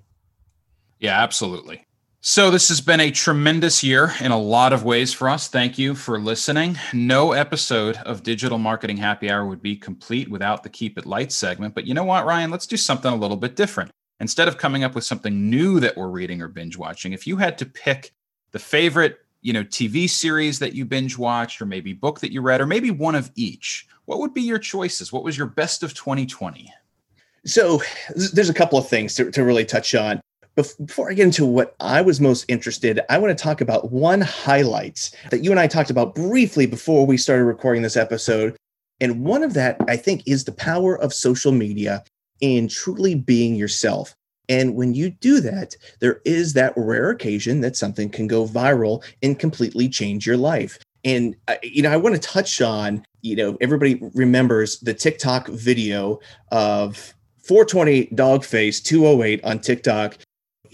Yeah, absolutely. So, this has been a tremendous year in a lot of ways for us. Thank you for listening. No episode of Digital Marketing Happy Hour would be complete without the Keep It Light segment. But you know what, Ryan? Let's do something a little bit different. Instead of coming up with something new that we're reading or binge watching, if you had to pick the favorite, you know, TV series that you binge watched, or maybe book that you read, or maybe one of each, what would be your choices? What was your best of 2020? So, there's a couple of things to, to really touch on before I get into what I was most interested, I want to talk about one highlight that you and I talked about briefly before we started recording this episode. And one of that, I think, is the power of social media in truly being yourself. And when you do that, there is that rare occasion that something can go viral and completely change your life. And, uh, you know, I want to touch on, you know, everybody remembers the TikTok video of 420 Doggface 208 on TikTok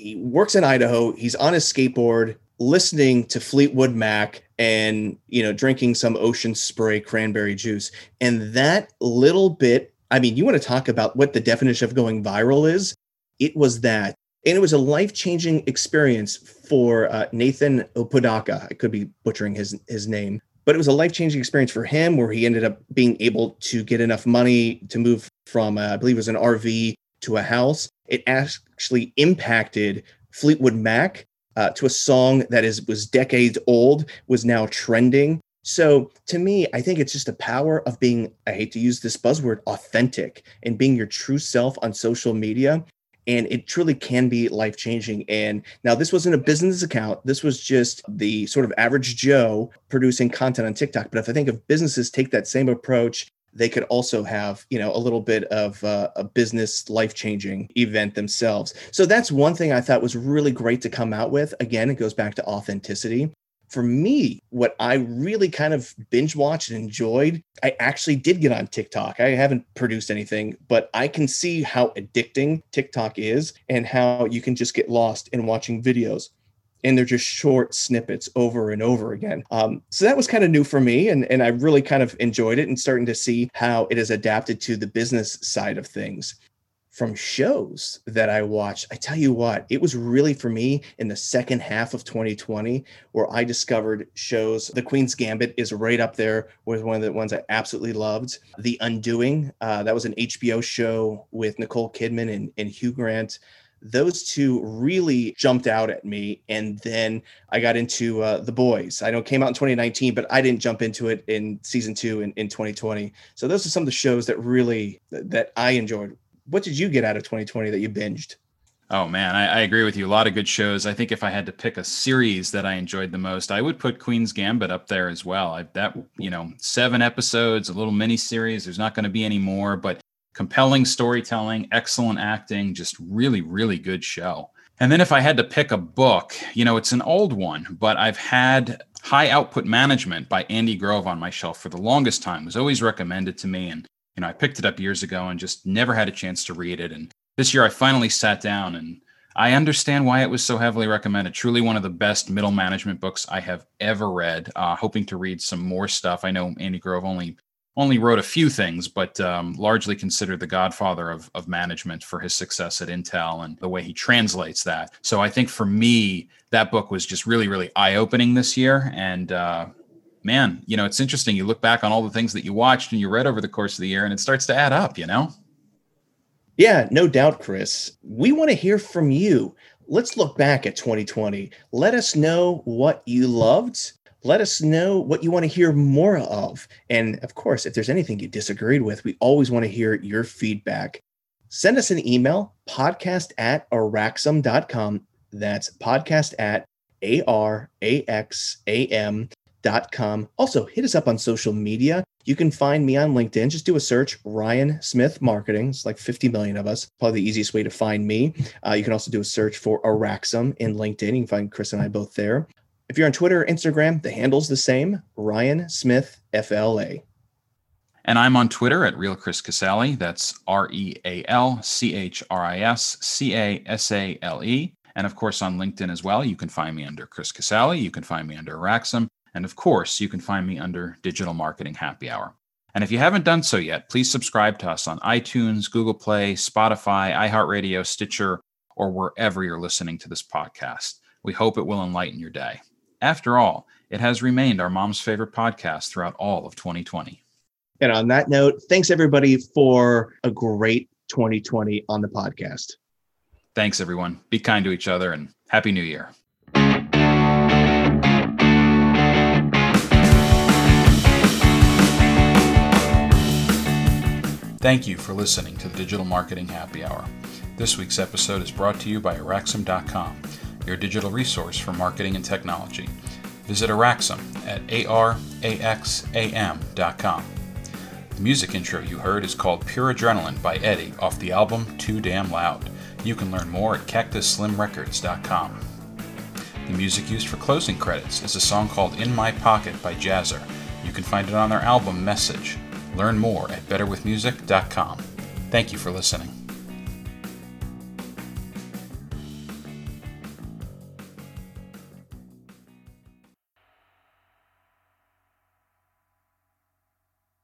he works in Idaho. He's on his skateboard, listening to Fleetwood Mac and you know drinking some ocean spray cranberry juice. And that little bit, I mean, you want to talk about what the definition of going viral is? It was that. And it was a life changing experience for uh, Nathan Apodaca. I could be butchering his, his name, but it was a life changing experience for him where he ended up being able to get enough money to move from, uh, I believe it was an RV to a house it actually impacted Fleetwood Mac uh, to a song that is was decades old, was now trending. So to me, I think it's just the power of being, I hate to use this buzzword, authentic and being your true self on social media. And it truly can be life changing. And now, this wasn't a business account. This was just the sort of average Joe producing content on TikTok. But if I think if businesses take that same approach they could also have you know a little bit of uh, a business life changing event themselves so that's one thing i thought was really great to come out with again it goes back to authenticity for me what i really kind of binge watched and enjoyed i actually did get on tiktok. I haven't produced anything but i can see how addicting tiktok is and how you can just get lost in watching videos. And they're just short snippets over and over again. Um, so that was kind of new for me, and and I really kind of enjoyed it and starting to see how it has adapted to the business side of things from shows that I watched, I tell you what, it was really for me in the second half of 2020 where I discovered shows. The Queen's Gambit is right up there with one of the ones I absolutely loved. The Undoing, uh, that was an HBO show with Nicole Kidman and, and Hugh Grant. Those two really jumped out at me. And then I got into uh, The Boys. I know came out in 2019, but I didn't jump into it in season two in, in 2020. So those are some of the shows that really that I enjoyed what did you get out of 2020 that you binged? Oh man, I, I, agree with you. A lot of good shows. I think if I had to pick a series that I enjoyed the most, I would put Queen's Gambit up there as well. I, that you know, seven episodes, a little mini series. There's not going to be any more, but compelling storytelling, excellent acting, just really, really good show. And then if I had to pick a book, you know, it's an old one, but I've had High Output Management by Andy Grove on my shelf for the longest time. It was always recommended to me, and you know, I picked it up years ago and just never had a chance to read it. And this year I finally sat down and I understand why it was so heavily recommended. Truly one of the best middle management books I have ever read. Uh, hoping to read some more stuff. I know Andy Grove only only wrote a few things, but um, largely considered the godfather of, of management for his success at Intel and the way he translates that. So I think for me, that book was just really, really eye opening this year. And uh, man, you know, it's interesting. You look back on all the things that you watched and you read over the course of the year, and it starts to add up, you know? Yeah, no doubt, Chris. We want to hear from you. Let's look back at 2020. Let us know what you loved. Let us know what you want to hear more of. And of course, if there's anything you disagreed with, we always want to hear your feedback. Send us an email, podcast at araxam.com. That's podcast at A R A X A M com. Also, hit us up on social media. You can find me on LinkedIn. Just do a search, Ryan Smith Marketing. It's like 50 million of us. Probably the easiest way to find me. Uh, you can also do a search for Araxam in LinkedIn. You can find Chris and I both there. If you're on Twitter or Instagram, the handle's the same Ryan Smith FLA. And I'm on Twitter at Real Chris Casale. That's R E A L C H R I S C A S A L E. And of course, on LinkedIn as well, you can find me under Chris Casale. You can find me under Araxam. And of course, you can find me under Digital Marketing Happy Hour. And if you haven't done so yet, please subscribe to us on iTunes, Google Play, Spotify, iHeartRadio, Stitcher, or wherever you're listening to this podcast. We hope it will enlighten your day. After all, it has remained our mom's favorite podcast throughout all of 2020. And on that note, thanks everybody for a great 2020 on the podcast. Thanks, everyone. Be kind to each other and Happy New Year. Thank you for listening to the Digital Marketing Happy Hour. This week's episode is brought to you by Araxam.com, your digital resource for marketing and technology. Visit Araxam at araxam.com. The music intro you heard is called Pure Adrenaline by Eddie off the album Too Damn Loud. You can learn more at cactusslimrecords.com. The music used for closing credits is a song called In My Pocket by Jazzer. You can find it on their album Message. Learn more at betterwithmusic.com. Thank you for listening.